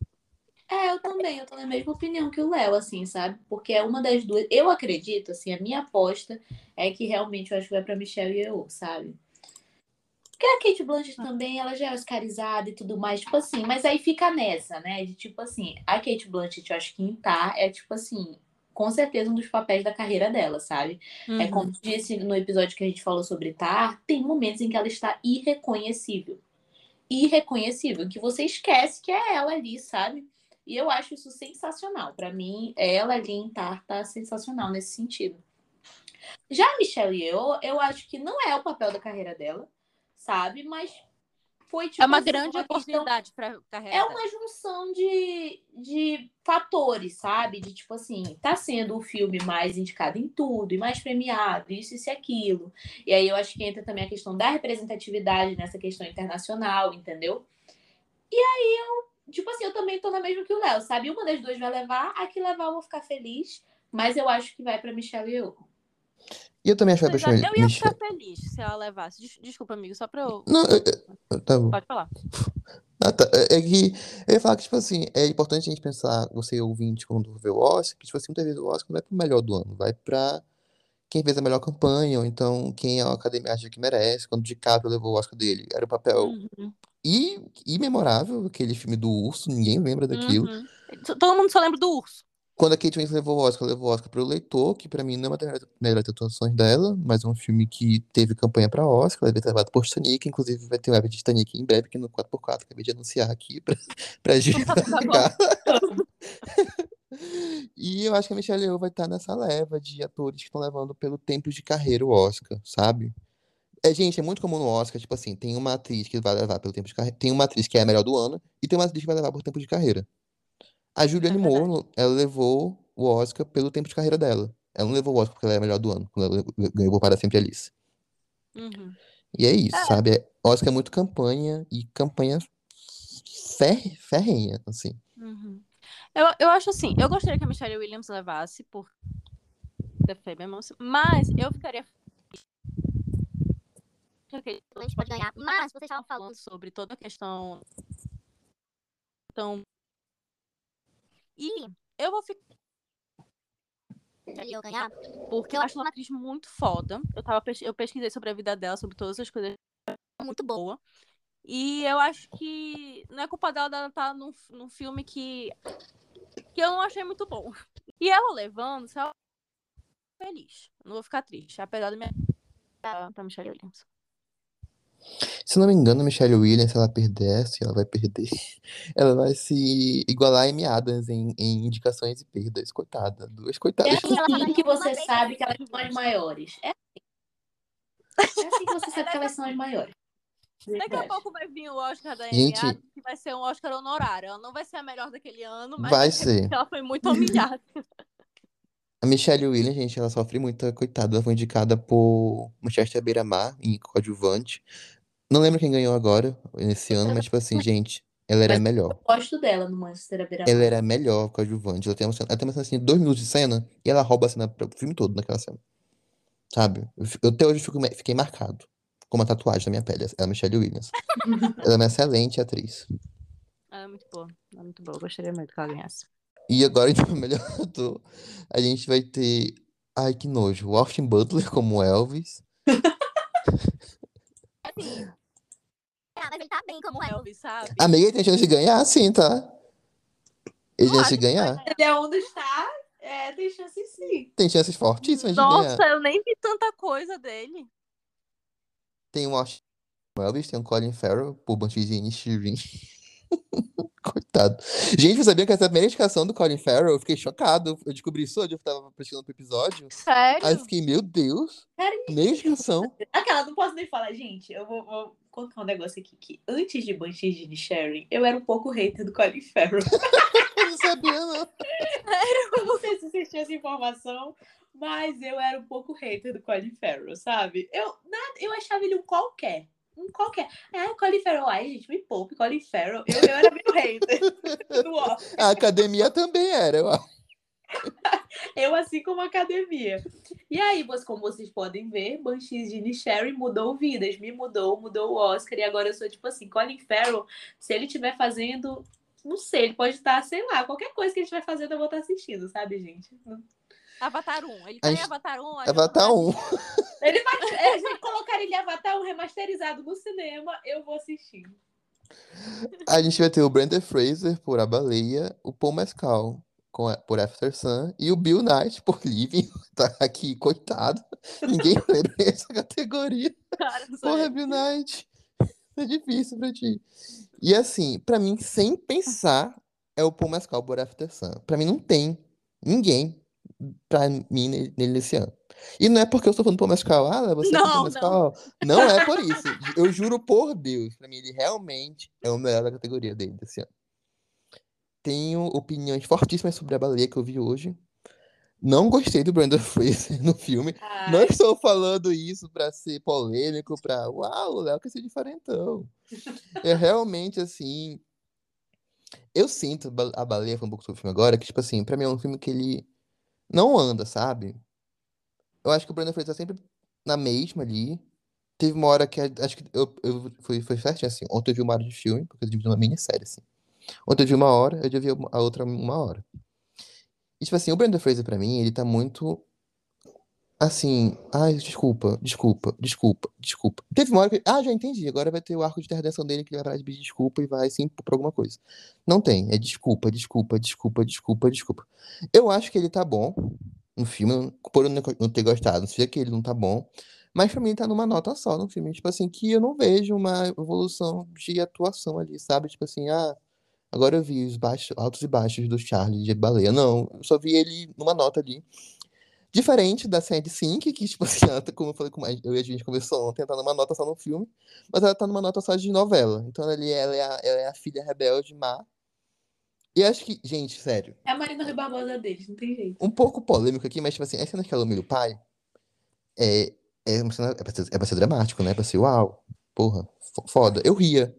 É, eu também, eu tô na mesma opinião que o Léo, assim, sabe? Porque é uma das duas. Eu acredito, assim, a minha aposta é que realmente eu acho que vai pra Michelle Yeoh, sabe? Porque a Kate Blanchett também, ela já é oscarizada e tudo mais, tipo assim, mas aí fica nessa, né? De tipo assim, a Kate Blanchett, eu acho que em Tar é tipo assim, com certeza um dos papéis da carreira dela, sabe? É Uhum. como disse no episódio que a gente falou sobre Tar, tem momentos em que ela está irreconhecível. Irreconhecível, que você esquece que é ela ali, sabe? E eu acho isso sensacional. Pra mim, ela ali em Tar tá sensacional nesse sentido. Já a Michelle Yeoh, eu acho que não é o papel da carreira dela, sabe? Mas foi tipo É uma assim, grande questão- oportunidade pra carreira é uma junção de, de fatores, sabe? De tipo assim, tá sendo o filme mais indicado em tudo e mais premiado, isso, isso e aquilo. E aí eu acho que entra também a questão da representatividade nessa questão internacional, entendeu? E aí eu, tipo assim, eu também tô na mesma que o Léo, sabe? Uma das duas vai levar, a que levar eu vou ficar feliz, mas eu acho que vai pra Michelle Yeoh. E eu também acho que é, Eu ia ficar feliz se ela levasse. Des- Desculpa, amigo, só pra eu. Não, eu- eu- tá bom. Pode falar. Ah, tá. É é que eu ia falar que, tipo assim, é importante a gente pensar, você ouvinte, quando vê o Oscar, que, tipo assim, muitas vezes o Oscar não vai pro melhor do ano, vai pra quem fez a melhor campanha, ou então quem a academia acha que merece. Quando o DiCaprio levou o Oscar dele, era um papel Uhum, imemorável, aquele filme do urso, ninguém lembra daquilo. uhum. Todo mundo só lembra do urso. Quando a Kate Winslet levou o Oscar, levou o Oscar pro Leitor, que pra mim não é uma das melhores atuações dela, mas é um filme que teve campanha pra Oscar, vai ter levado por Titanic, inclusive vai ter um web de Titanic em breve, aqui no 4x4, acabei de anunciar aqui pra, pra gente Tá. E eu acho que a Michelle Yeoh vai estar nessa leva de atores que estão levando pelo tempo de carreira o Oscar, sabe? É, gente, é muito comum no Oscar, tipo assim, tem uma atriz que vai levar pelo tempo de carreira, tem uma atriz que é a melhor do ano e tem uma atriz que vai levar por tempo de carreira. A Julianne É Moore, ela levou o Oscar pelo tempo de carreira dela. Ela não levou o Oscar porque ela é a melhor do ano, quando ela ganhou por Para Sempre Alice. Uhum. E é isso, É. sabe? É- Oscar é muito campanha e campanha fer- ferrenha, assim. Uhum. Eu, eu acho assim, eu gostaria que a Michelle Williams levasse por The Fablemans, mas eu ficaria Ok, A gente pode ganhar. Mas vocês estavam falando falando sobre toda a questão então e eu vou ficar eu ganhar. porque eu acho ela uma atriz muito foda. Eu tava pes- eu pesquisei sobre a vida dela, sobre todas as coisas Muito boa. E eu acho que não é culpa dela dela estar num, num filme que, que eu não achei muito bom. E ela levando, se ela feliz. Não vou ficar triste, apesar da minha pra Michelle Williams. Se não me engano, a Michelle Williams, se ela perdesse, ela vai perder. Ela vai se igualar a Amy Adams em, em indicações e perdas. Coitada. Duas É coitadas. ela tá assim que você sabe que elas são as maiores. É assim. É assim que você sabe que elas são as maiores. Daqui a pouco vai vir o Oscar da Amy Gente. Adams, que vai ser um Oscar honorário. Ela não vai ser a melhor daquele ano, mas Vai ser ela foi muito humilhada. A Michelle Williams, gente, ela sofre muita coitada. Ela foi indicada por Manchester Beira-Mar em coadjuvante. Não lembro quem ganhou agora, nesse ano, mas, tipo assim, gente, ela era a Mas- melhor. Eu gosto dela no Manchester à beira Ela era a melhor coadjuvante. Ela tem uma cena, ela tem uma cena assim, dois minutos de cena e ela rouba a cena pro filme todo naquela cena. Sabe? Eu, até hoje fico, fiquei marcado com uma tatuagem na minha pele. É a Michelle Williams. Ela é uma excelente atriz. Ela é muito boa. Ela é muito boa. Eu gostaria muito que ela ganhasse. E agora, então, melhor ator, a gente vai ter. Ai, que nojo. O Austin Butler como Elvis. Assim. Ah, mas ele tá bem como Elvis. Sabe? Amiga, ele tem chance de ganhar, sim, tá? Ele tem chance de ganhar. Ele é onde está, é, tem chance sim. Tem chances fortíssimas de Nossa, ganhar. eu nem vi tanta coisa dele. Tem o Austin Elvis, tem o Colin Farrell por Banshees de Inisherin. Coitado. Gente, eu sabia que essa é a primeira indicação do Colin Farrell, eu fiquei chocado. Eu descobri isso hoje, eu tava pesquisando pro episódio. Sério? Aí eu fiquei, meu Deus, Sério? primeira indicação. Aquela, não posso nem falar, gente. Eu vou, vou contar um negócio aqui que antes de Banshees de Sharing, eu era um pouco hater do Colin Farrell. Eu não sabia, não. Eu não sei se vocês tinham essa informação, mas eu era um pouco hater do Colin Farrell, sabe? Eu, nada, eu achava ele um qualquer. Um qualquer. Ah, Colin Farrell, ai, gente, me poupe, Colin Farrell. Eu, eu era meio hater do Oscar. A academia também era, eu acho. Eu, assim como a academia. E aí, como vocês podem ver, Banshees de Sherry mudou vidas, me mudou, mudou o Oscar. E agora eu sou tipo assim, Colin Farrell, se ele estiver fazendo, não sei, ele pode estar, sei lá, qualquer coisa que ele estiver fazendo, eu vou estar assistindo, sabe, gente? Avatar 1. Ele tá em Avatar 1. aí Avatar eu vou 1. Ele vai, é, se colocar ele Avatar um remasterizado no cinema, eu vou assistir. A gente vai ter o Brandon Fraser por A Baleia, o Paul Mescal com a- por After Sun e o Bill Knight por Living. Tá aqui, coitado. Ninguém lembra essa categoria. Cara, Porra, eu. Bill Knight. É difícil pra ti. E assim, pra mim, sem pensar, é o Paul Mescal por After Sun. Pra mim não tem ninguém pra mim nele nesse ano. E não é porque eu estou falando Mescal, ah, você é Não, Paul não. Não é por isso. Eu juro por Deus, pra mim ele realmente é o melhor da categoria dele desse ano. Tenho opiniões fortíssimas sobre a baleia que eu vi hoje. Não gostei do Brandon Fraser no filme. Não estou falando isso pra ser polêmico, pra uau, o Léo quer ser diferentão. É realmente assim. Eu sinto a baleia falando um pouco sobre o filme agora, que, tipo assim, pra mim é um filme que ele não anda, sabe? Eu acho que o Brandon Fraser tá sempre na mesma ali. Teve uma hora que acho que eu, eu foi, foi certinho assim. Ontem eu vi uma hora de filme, porque eu dividi uma minissérie, assim. Ontem eu vi uma hora, eu vi a outra uma hora. E, tipo assim, o Brandon Fraser, pra mim, ele tá muito assim. Ai, desculpa, desculpa, desculpa, desculpa. Teve uma hora que. Ah, já entendi. Agora vai ter o arco de redenção dele que ele vai pedir desculpa e vai impor por alguma coisa. Não tem. É desculpa, desculpa, desculpa, desculpa, desculpa. Eu acho que ele tá bom no filme, por não não ter gostado. Não sei que ele não tá bom. Mas pra mim tá numa nota só no filme. Tipo assim, que eu não vejo uma evolução de atuação ali, sabe? Tipo assim, ah. Agora eu vi os baixos, altos e baixos do Charlie de Baleia. Não, eu só vi ele numa nota ali. Diferente da Sandy Sink, que, tipo assim, ela tá, como eu falei com a- eu e a gente conversou ontem, tá numa nota só no filme, mas ela tá numa nota só de novela. Então ali, ela, é, a, ela é a filha rebelde má. E acho que, gente, sério, É a Marina Rui Barbosa deles, não tem jeito. um pouco polêmico aqui, mas, tipo assim, a cena que ela humilha o pai é, é, uma cena, é, pra ser, é pra ser dramático, né? É pra ser, uau, porra, fo- foda. Eu ria.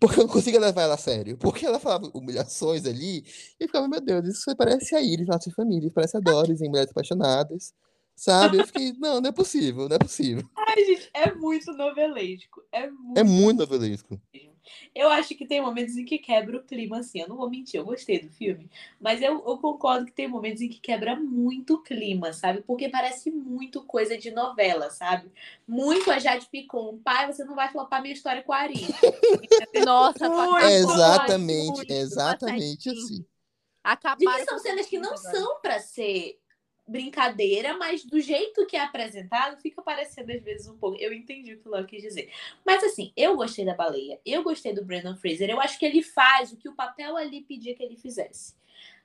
Porque eu não conseguia levar ela a sério. Porque ela falava humilhações ali, e eu ficava, meu Deus, isso parece a Iris, nossa família, parece a Doris em Mulheres Apaixonadas. Sabe? Eu fiquei, não, não é possível, não é possível. Ai, gente, é muito novelesco. É muito. É muito novelesco. Eu acho que tem momentos em que quebra o clima, assim. Eu não vou mentir, eu gostei do filme. Mas eu, eu concordo que tem momentos em que quebra muito o clima, sabe? Porque parece muito coisa de novela, sabe? Muito a Jade Picon. Pai, você não vai flopar minha história com a Ari. Nossa, Muito, pra- É muito, exatamente, muito, é exatamente assim. E acabaram que são cenas que não são pra ser brincadeira, mas do jeito que é apresentado, fica parecendo às vezes um pouco. Eu entendi o que o Léo quis dizer. Mas assim, eu gostei da baleia, eu gostei do Brandon Fraser, eu acho que ele faz o que o papel ali pedia que ele fizesse.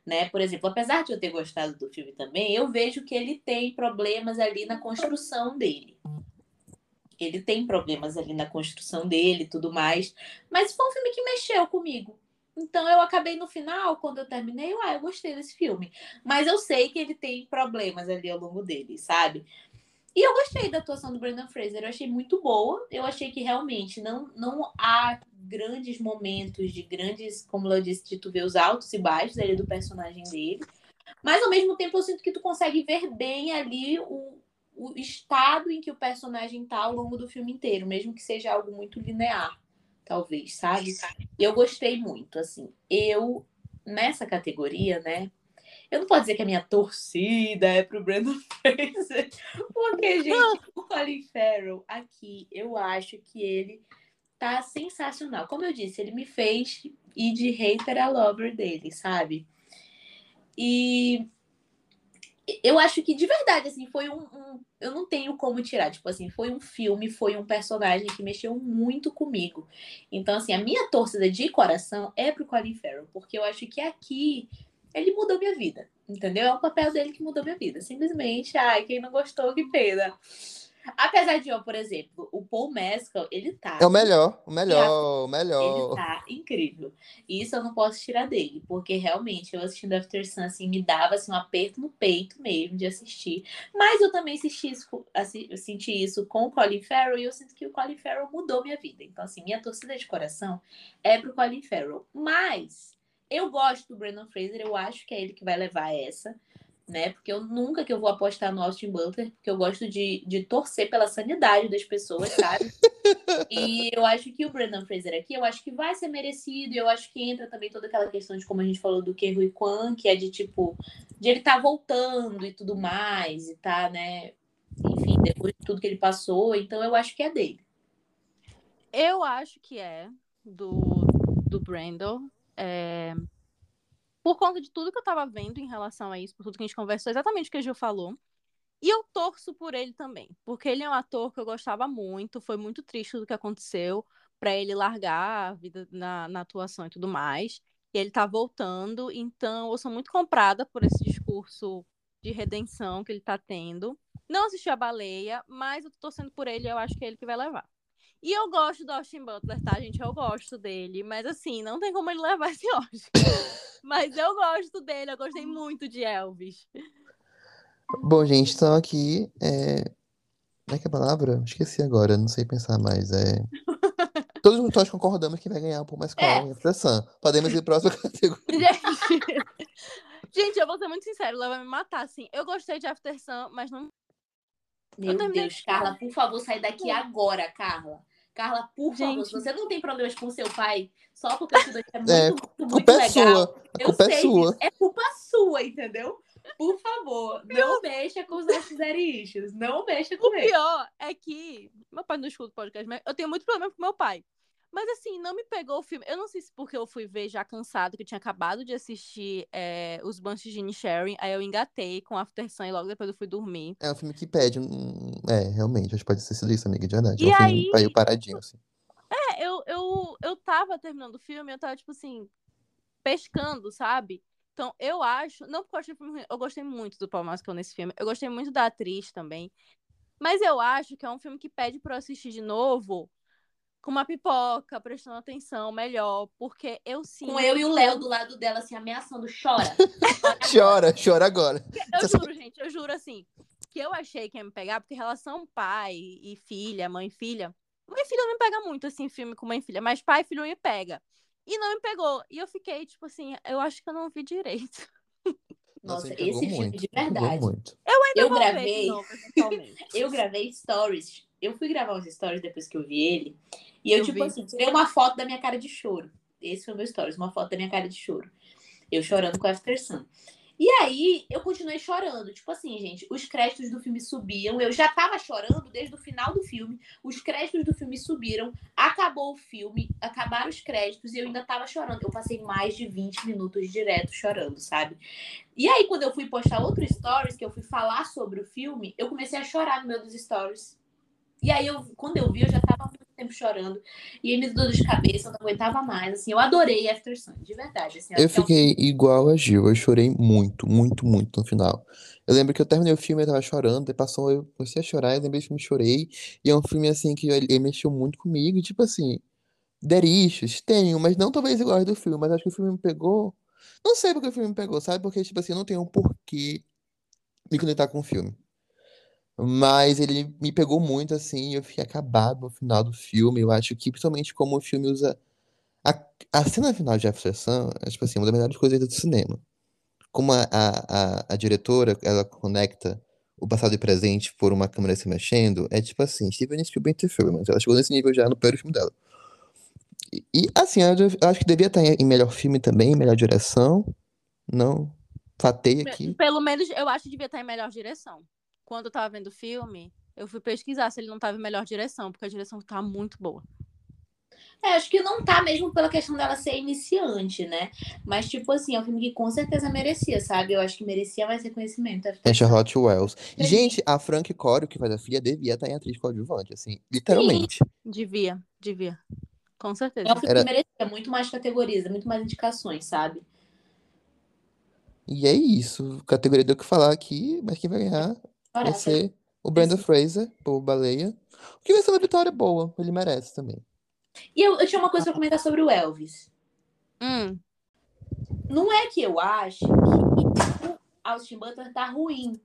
Né? Por exemplo, apesar de eu ter gostado do filme também, eu vejo que ele tem problemas ali na construção dele. Ele tem problemas ali na construção dele e tudo mais. Mas foi um filme que mexeu comigo. Então eu acabei no final, quando eu terminei, ah, eu gostei desse filme. Mas eu sei que ele tem problemas ali ao longo dele, sabe? E eu gostei da atuação do Brendan Fraser, eu achei muito boa. Eu achei que realmente não, não há grandes momentos de grandes, como eu disse, de tu ver os altos e baixos ali do personagem dele. Mas ao mesmo tempo eu sinto que tu consegue ver bem ali o, o estado em que o personagem tá ao longo do filme inteiro, mesmo que seja algo muito linear, talvez, sabe? E eu gostei muito, assim. Eu, nessa categoria, né? Eu não posso dizer que a minha torcida é pro Brandon Fraser, porque, gente, o Colin Farrell aqui, eu acho que ele tá sensacional. Como eu disse, ele me fez ir de hater a lover dele, sabe? E eu acho que de verdade, assim, foi um, um, Eu não tenho como tirar. Tipo assim, foi um filme, foi um personagem que mexeu muito comigo. Então, assim, a minha torcida de coração é pro Colin Farrell, porque eu acho que aqui ele mudou minha vida. Entendeu? É o papel dele que mudou minha vida. Simplesmente, ai, quem não gostou, que pena. Apesar de, ó, por exemplo, o Paul Mescal, ele tá. É o melhor, o melhor, o Ele melhor. tá incrível. E isso eu não posso tirar dele, porque realmente eu assistindo After Sun, assim, me dava assim, um aperto no peito mesmo de assistir. Mas eu também assisti isso, com- assi- eu senti isso com o Colin Farrell e eu sinto que o Colin Farrell mudou minha vida. Então, assim, minha torcida de coração é pro Colin Farrell. Mas eu gosto do Brandon Fraser, eu acho que é ele que vai levar essa. Né? Porque eu nunca que eu vou apostar no Austin Butler, porque eu gosto de, de torcer pela sanidade das pessoas, sabe? E eu acho que o Brandon Fraser aqui, eu acho que vai ser merecido. E eu acho que entra também toda aquela questão de como a gente falou do Ke Huy Kwan, que é de tipo, de ele tá voltando e tudo mais, e tá, né? Enfim, depois de tudo que ele passou. Então eu acho que é dele. Eu acho que é do, do Brandon. é, Por conta de tudo que eu tava vendo em relação a isso, por tudo que a gente conversou, exatamente o que a Gil falou. E eu torço por ele também, porque ele é um ator que eu gostava muito, foi muito triste tudo que aconteceu pra ele largar a vida na, na atuação e tudo mais. E ele tá voltando, então eu sou muito comprada por esse discurso de redenção que ele tá tendo. Não assisti a baleia, mas eu tô torcendo por ele eu acho que é ele que vai levar. E eu gosto do Austin Butler, tá, gente? Eu gosto dele. Mas assim, não tem como ele levar esse Oscar. mas eu gosto dele, eu gostei muito de Elvis. Bom, gente, então aqui é. Como é que é a palavra? Esqueci agora, não sei pensar mais. É. Todos nós concordamos que vai ganhar o Paul Mescal É. expressão. Podemos ir para a próxima categoria. Gente, gente, eu vou ser muito sincero, ela vai me matar, assim. Eu gostei de After Sun, mas não. Meu Deus. Carla, por favor, sai daqui agora, Carla. Carla, por favor, Gente. se você não tem problemas com seu pai, só porque o estudante é muito, É, muito, muito culpa é legal. sua. Eu culpa é sei sua. disso. É culpa sua, entendeu? Por favor, não mexa com os nossos issues. Não mexa O com ele. pior é que. Meu pai não escuta o podcast, mas eu tenho muito problema com meu pai. Mas assim, não me pegou o filme. Eu não sei se porque eu fui ver já cansado, que eu tinha acabado de assistir é, Os Banshees de Sharing, aí eu engatei com After Sun e logo depois eu fui dormir. É um filme que pede um. É, realmente, acho que pode ter sido isso, amiga, de verdade. É E um filme aí- meio paradinho, assim. É, eu, eu, eu tava terminando o filme, eu tava tipo assim. pescando, sabe? Então, eu acho. Não porque eu filme eu gostei muito do Paul Mescal nesse filme. Eu gostei muito da atriz também. Mas eu acho que é um filme que pede pra eu assistir de novo com uma pipoca, prestando atenção melhor. Porque eu sinto. Com eu e o Léo do lado dela, assim, ameaçando, chora. Chora, chora agora. Eu juro, gente, eu juro assim, que eu achei que ia me pegar, porque relação pai e filha, mãe e filha. Mãe e filha não me pega muito, assim, filme com mãe e filha, mas pai e filho me pega. E não me pegou. E eu fiquei, tipo assim, eu acho que eu não vi direito. Nossa, pegou esse filme muito, de verdade. Eu ainda Eu vou ver gravei. de novo, eventualmente. Eu gravei stories. Eu fui gravar uns stories depois que eu vi ele. E eu, Eu tipo vi. assim, tirei uma foto da minha cara de choro. Esse foi o meu stories, uma foto da minha cara de choro. Eu chorando com After Sun. E aí, eu continuei chorando. Tipo assim, gente, os créditos do filme subiam. Eu já tava chorando desde o final do filme. Os créditos do filme subiram. Acabou o filme, acabaram os créditos e eu ainda tava chorando. Eu passei mais de 20 minutos direto chorando, sabe? E aí, quando eu fui postar outros stories, que eu fui falar sobre o filme, eu comecei a chorar no meio dos stories. E aí, eu, quando eu vi, eu já tava há muito tempo chorando. E aí me deu dor de cabeça, eu não aguentava mais. Assim, eu adorei After Sun, de verdade. Assim, Eu que é um fiquei igual a Gil, eu chorei muito, muito, muito no final. Eu lembro que eu terminei o filme, eu tava chorando, daí passou, eu comecei a chorar, eu lembrei do filme chorei. E é um filme assim que ele, mexeu muito comigo, tipo assim, derichos, tenho, mas não talvez igual do filme, mas acho que o filme me pegou. Não sei porque o filme me pegou, sabe? Porque, tipo assim, eu não tenho um porquê me conectar com o filme. Mas ele me pegou muito, assim, eu fiquei acabado no final do filme. Eu acho que, principalmente como o filme usa. A, a cena final de After Sun é, tipo assim, uma das melhores coisas do cinema. Como a, a, a, diretora, ela conecta o passado e presente por uma câmera se mexendo, é tipo assim, Steven Spielberg interference. Ela chegou nesse nível já no primeiro filme dela. E, e, assim, eu, eu acho que devia estar em melhor filme também, melhor direção. Não. Fatei aqui. Pelo menos eu acho que devia estar em melhor direção. Quando eu tava vendo o filme, eu fui pesquisar se ele não tava em melhor direção, porque a direção tá muito boa. É, acho que não tá mesmo pela questão dela ser iniciante, né? Mas, tipo assim, é um filme que com certeza merecia, sabe? Eu acho que merecia mais reconhecimento. É Charlotte Wells. Sim. gente, a Frank Corio, que faz a filha, devia estar em atriz coadjuvante, assim, literalmente. Devia, devia. Com certeza. É um filme Era- que merecia muito mais categorias, muito mais indicações, sabe? E é isso. Categoria deu o que falar aqui, mas quem vai ganhar vai ser o Brandon Fraser, por Baleia. O que vai ser uma vitória boa, ele merece também. E eu, eu tinha uma coisa pra comentar sobre o Elvis. Hum, Não é que eu acho que o Austin Butler tá ruim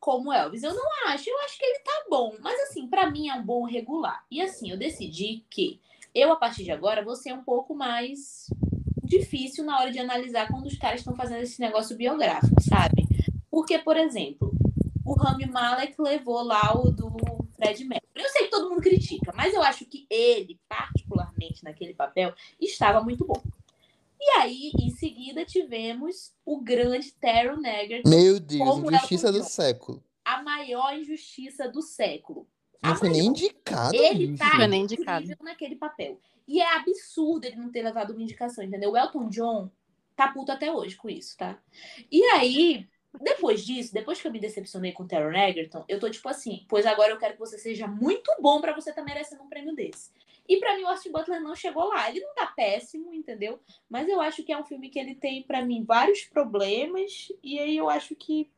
como o Elvis. Eu não acho. Eu acho que ele tá bom. Mas, assim, pra mim é um bom regular. E, assim, eu decidi que eu, a partir de agora, vou ser um pouco mais difícil na hora de analisar quando os caras estão fazendo esse negócio biográfico, sabe? Porque, por exemplo, o Rami Malek levou lá o do Fred Mercury. Eu sei que todo mundo critica, mas eu acho que ele, particularmente naquele papel, estava muito bom. E aí, em seguida, tivemos o grande Taron Egerton, Meu Deus, injustiça do século. a maior injustiça do século. Não A foi nem indicado. Ele tá Foi nem indicado. naquele papel. E é absurdo ele não ter levado uma indicação, entendeu? O Elton John tá puto até hoje com isso, tá? E aí, depois disso, depois que eu me decepcionei com o Taron Egerton, eu tô tipo assim, pois agora eu quero que você seja muito bom pra você estar merecendo um prêmio desse. E pra mim o Austin Butler não chegou lá. Ele não tá péssimo, entendeu? Mas eu acho que é um filme que ele tem pra mim vários problemas e aí eu acho que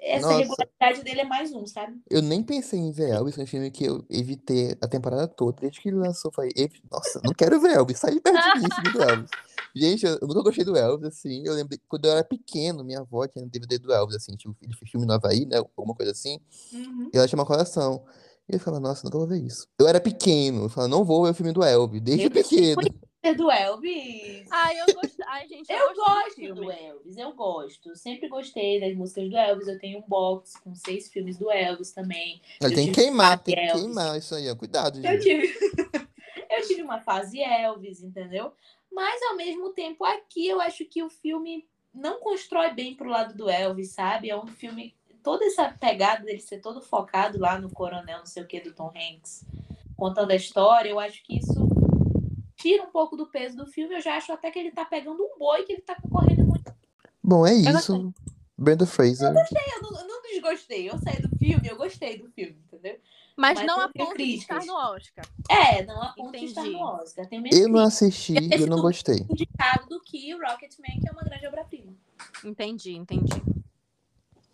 essa Nossa. regularidade dele é mais um, sabe? Eu nem pensei em ver Elvis, é um filme que eu evitei a temporada toda. Desde que ele lançou, falei, "Ev- nossa, não quero ver Elvis, sai perto de mim, filme do Elvis. Gente, eu nunca gostei do Elvis, assim. Eu lembro que quando eu era pequeno, minha avó tinha um DVD do Elvis, assim, tipo, ele fez filme no Havaí, né? Alguma coisa assim. E ela tinha uma coleção. E eu falava, nossa, nunca vou ver isso. Eu era pequeno, eu falava, não vou ver o filme do Elvis, desde Eu pequeno. Do Elvis. Ai, eu gosto. Ai, gente, eu, Eu gosto, gosto do Elvis, eu gosto. Sempre gostei das músicas do Elvis. Eu tenho um box com seis filmes do Elvis também. Ele tem que queimar, tem que Elvis. queimar isso aí. Cuidado, Eu gente. tive, eu tive uma fase Elvis, entendeu? Mas ao mesmo tempo, aqui eu acho que o filme não constrói bem pro lado do Elvis, sabe? É um filme. Toda essa pegada dele ser todo focado lá no coronel, não sei o que, do Tom Hanks, contando a história, eu acho que isso tira um pouco do peso do filme. Eu já acho até que ele tá pegando um boi que ele tá concorrendo muito. Bom, é gostei. isso. Brenda Fraser. Eu não, eu não desgostei. Eu saí do filme, eu gostei do filme, entendeu? Mas, Mas não eu a ponto de estar críticas. no Oscar. É, não a ponto de estar Entendi. no Oscar. Eu não críticas. assisti e eu não gostei. indicado do que o Rocketman, que é uma grande obra-prima. Entendi, entendi.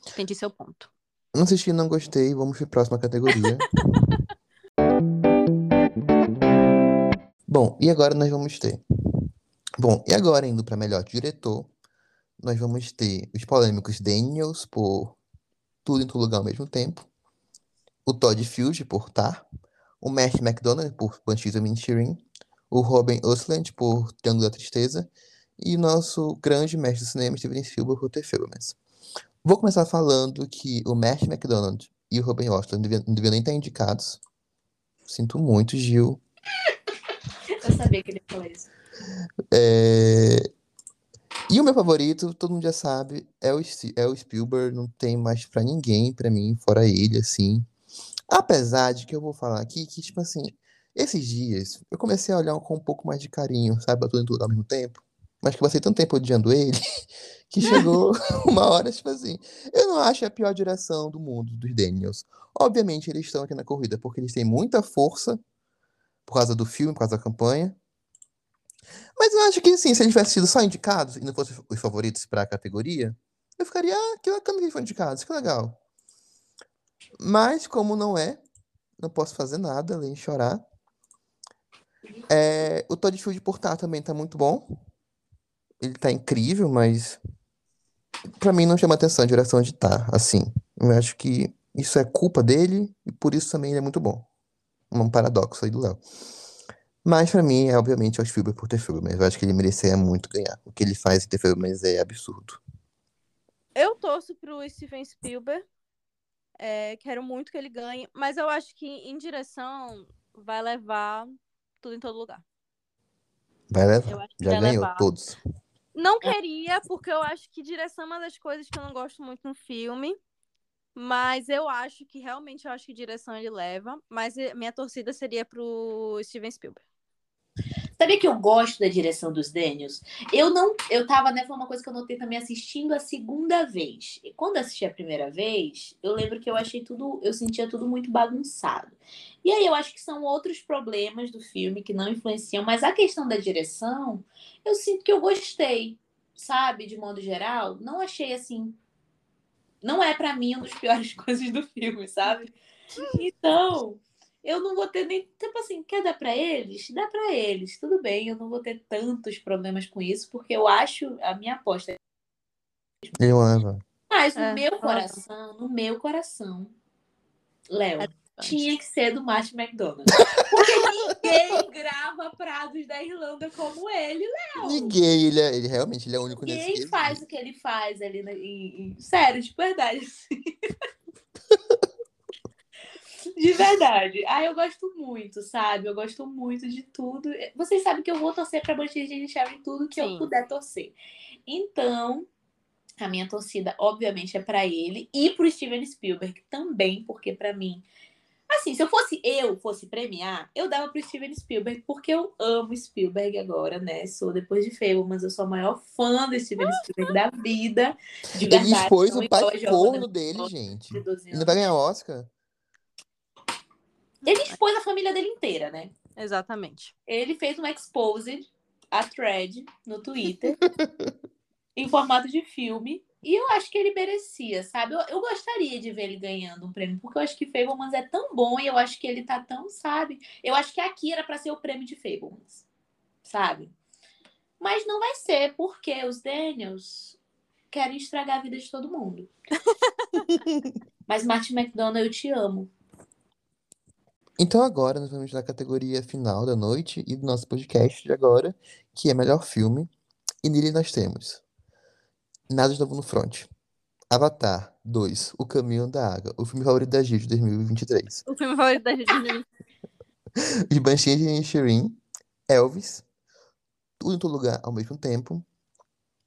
Entendi seu ponto. Não assisti e não gostei. Vamos para a próxima categoria. Bom, e agora nós vamos ter. Bom, e agora indo para melhor diretor, nós vamos ter os polêmicos Daniels por Tudo em Todo Lugar ao mesmo tempo, o Todd Field por Tar, o Matt McDonald por of Inisherin, o Robin Osland por Triângulo da Tristeza e o nosso grande mestre do cinema Steven Spielberg por The. Vou começar falando que o Matt McDonald e o Robin Osland não deviam nem estar indicados. Sinto muito, Gil. Sabia que ele ia falar isso. É, E o meu favorito, todo mundo já sabe, é o, é o Spielberg, não tem mais pra ninguém, pra mim, fora ele, assim. Apesar de que eu vou falar aqui que, tipo assim, esses dias eu comecei a olhar com um pouco mais de carinho, sabe, a tudo e tudo ao mesmo tempo. Mas que eu passei tanto tempo odiando ele, que chegou uma hora, tipo assim, eu não acho a pior direção do mundo dos Daniels. Obviamente, eles estão aqui na corrida porque eles têm muita força por causa do filme, por causa da campanha. Mas eu acho que, assim, se eles tivessem sido só indicados e não fossem os favoritos para a categoria, eu ficaria, ah, que bacana que eles foram indicados, que legal. Mas, como não é, não posso fazer nada além de chorar. É, o Todd Field por Tar também tá muito bom. Ele tá incrível, mas pra mim não chama atenção a direção de Tar, assim. Eu acho que isso é culpa dele e por isso também ele é muito bom. Um paradoxo aí do Léo. Mas pra mim, é obviamente, é o Spielberg por ter filme, mas eu acho que ele merecia muito ganhar. O que ele faz em ter filme, mas é absurdo. Eu torço pro Steven Spielberg. É, quero muito que ele ganhe, mas eu acho que em direção vai levar tudo em todo lugar. Vai levar. Já vai ganhou levar. todos. Não queria, porque eu acho que direção é uma das coisas que eu não gosto muito no filme. Mas eu acho que realmente eu acho que direção ele leva. Mas eh, minha torcida seria pro Steven Spielberg. Sabia que eu gosto da direção dos Daniels? Eu não. Eu tava, né? Foi uma coisa que eu notei também assistindo a segunda vez. E quando assisti a primeira vez, eu lembro que eu achei tudo. Eu sentia tudo muito bagunçado. E aí eu acho que são outros problemas do filme que não influenciam. Mas a questão da direção, eu sinto que eu gostei, sabe? De modo geral. Não achei assim. Não é pra mim uma das piores coisas do filme, sabe? Então. Eu não vou ter nem. Tipo assim, quer dar pra eles? Dá pra eles. Tudo bem, eu não vou ter tantos problemas com isso, porque eu acho. A minha aposta é. Ele leva. Mas no É, meu eu coração, no meu coração, Léo, É tinha que ser do Matt McDonald. Porque ninguém grava prados da Irlanda como ele, Léo. Ninguém, ele, é, ele realmente ele é único nesse Ninguém faz o que ele faz ali. na- em- em- Sério, de verdade. assim. De verdade. Ah, eu gosto muito, sabe? Eu gosto muito de tudo. Vocês sabem que eu vou torcer pra Banshee de em tudo que eu Sim. puder torcer. Então, a minha torcida, obviamente, é pra ele e pro Steven Spielberg também, porque pra mim. Assim, se eu fosse eu, fosse premiar, eu dava pro Steven Spielberg, porque eu amo Spielberg agora, né? Sou depois de Fable, mas eu sou a maior fã do Steven Spielberg da vida. De Ele verdade. expôs não o pai corno dele, gente. de 12 Ele vai ganhar Oscar? Ele expôs a família dele inteira, né? Exatamente. Ele fez um exposed, a thread, no Twitter, em formato de filme. E eu acho que ele merecia, sabe? Eu, eu gostaria de ver ele ganhando um prêmio, porque eu acho que Fablemans é tão bom e eu acho que ele tá tão, sabe? Eu acho que aqui era pra ser o prêmio de Fablemans, sabe? Mas não vai ser, porque os Daniels querem estragar a vida de todo mundo. Mas Martin McDonald, eu te amo. Então agora nós vamos na categoria final da noite e do nosso podcast de agora, que é melhor filme. E nele nós temos Nada de Novo no Front, Avatar 2, O Caminho da Água, o filme favorito da Gil de 2023. O filme favorito da gente. Os Banshees de Inisherin, Elvis, Tudo em Todo Lugar ao mesmo tempo,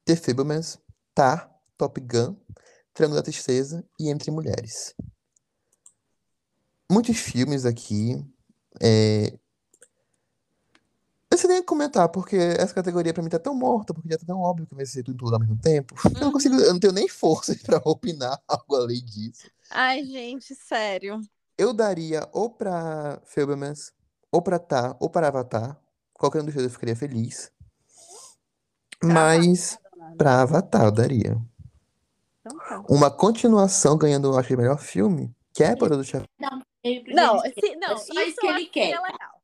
The Fablemans, Tar, Top Gun, Triângulo da Tristeza e Entre Mulheres. Muitos filmes aqui. É... Sei nem comentar, porque essa categoria pra mim tá tão morta, porque já tá tão óbvio que vai ser tudo, em tudo ao mesmo tempo. Eu não consigo, eu não tenho nem força pra opinar algo além disso. Ai, gente, sério. Eu daria ou pra Fablemans, ou pra Tá, ou para Avatar. Qualquer um dos dois eu ficaria feliz. Mas pra Avatar eu daria. Então tá. Uma continuação ganhando, eu acho, o melhor filme, que é Poder do pro Não, James se- não, É só isso, isso que ele acho quer. seria legal.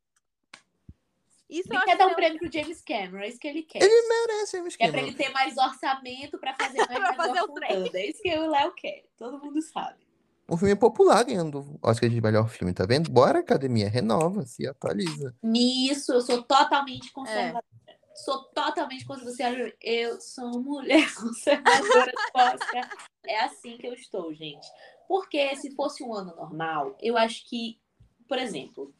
Isso Ele quer dar um prêmio pro James Cameron, é isso que ele quer. Ele merece, James Que é pra Cameron. ele ter mais orçamento pra fazer mais Pra fazer o trem. É isso que o Léo quer. Todo mundo sabe. Um filme popular ganhando Oscar de melhor filme, tá vendo? Bora, academia, renova, se atualiza. Nisso, eu sou totalmente É. conservadora. Sou totalmente conservadora. Eu sou mulher conservadora do Oscar. É assim que eu estou, gente. Porque se fosse um ano normal, eu acho que, por exemplo,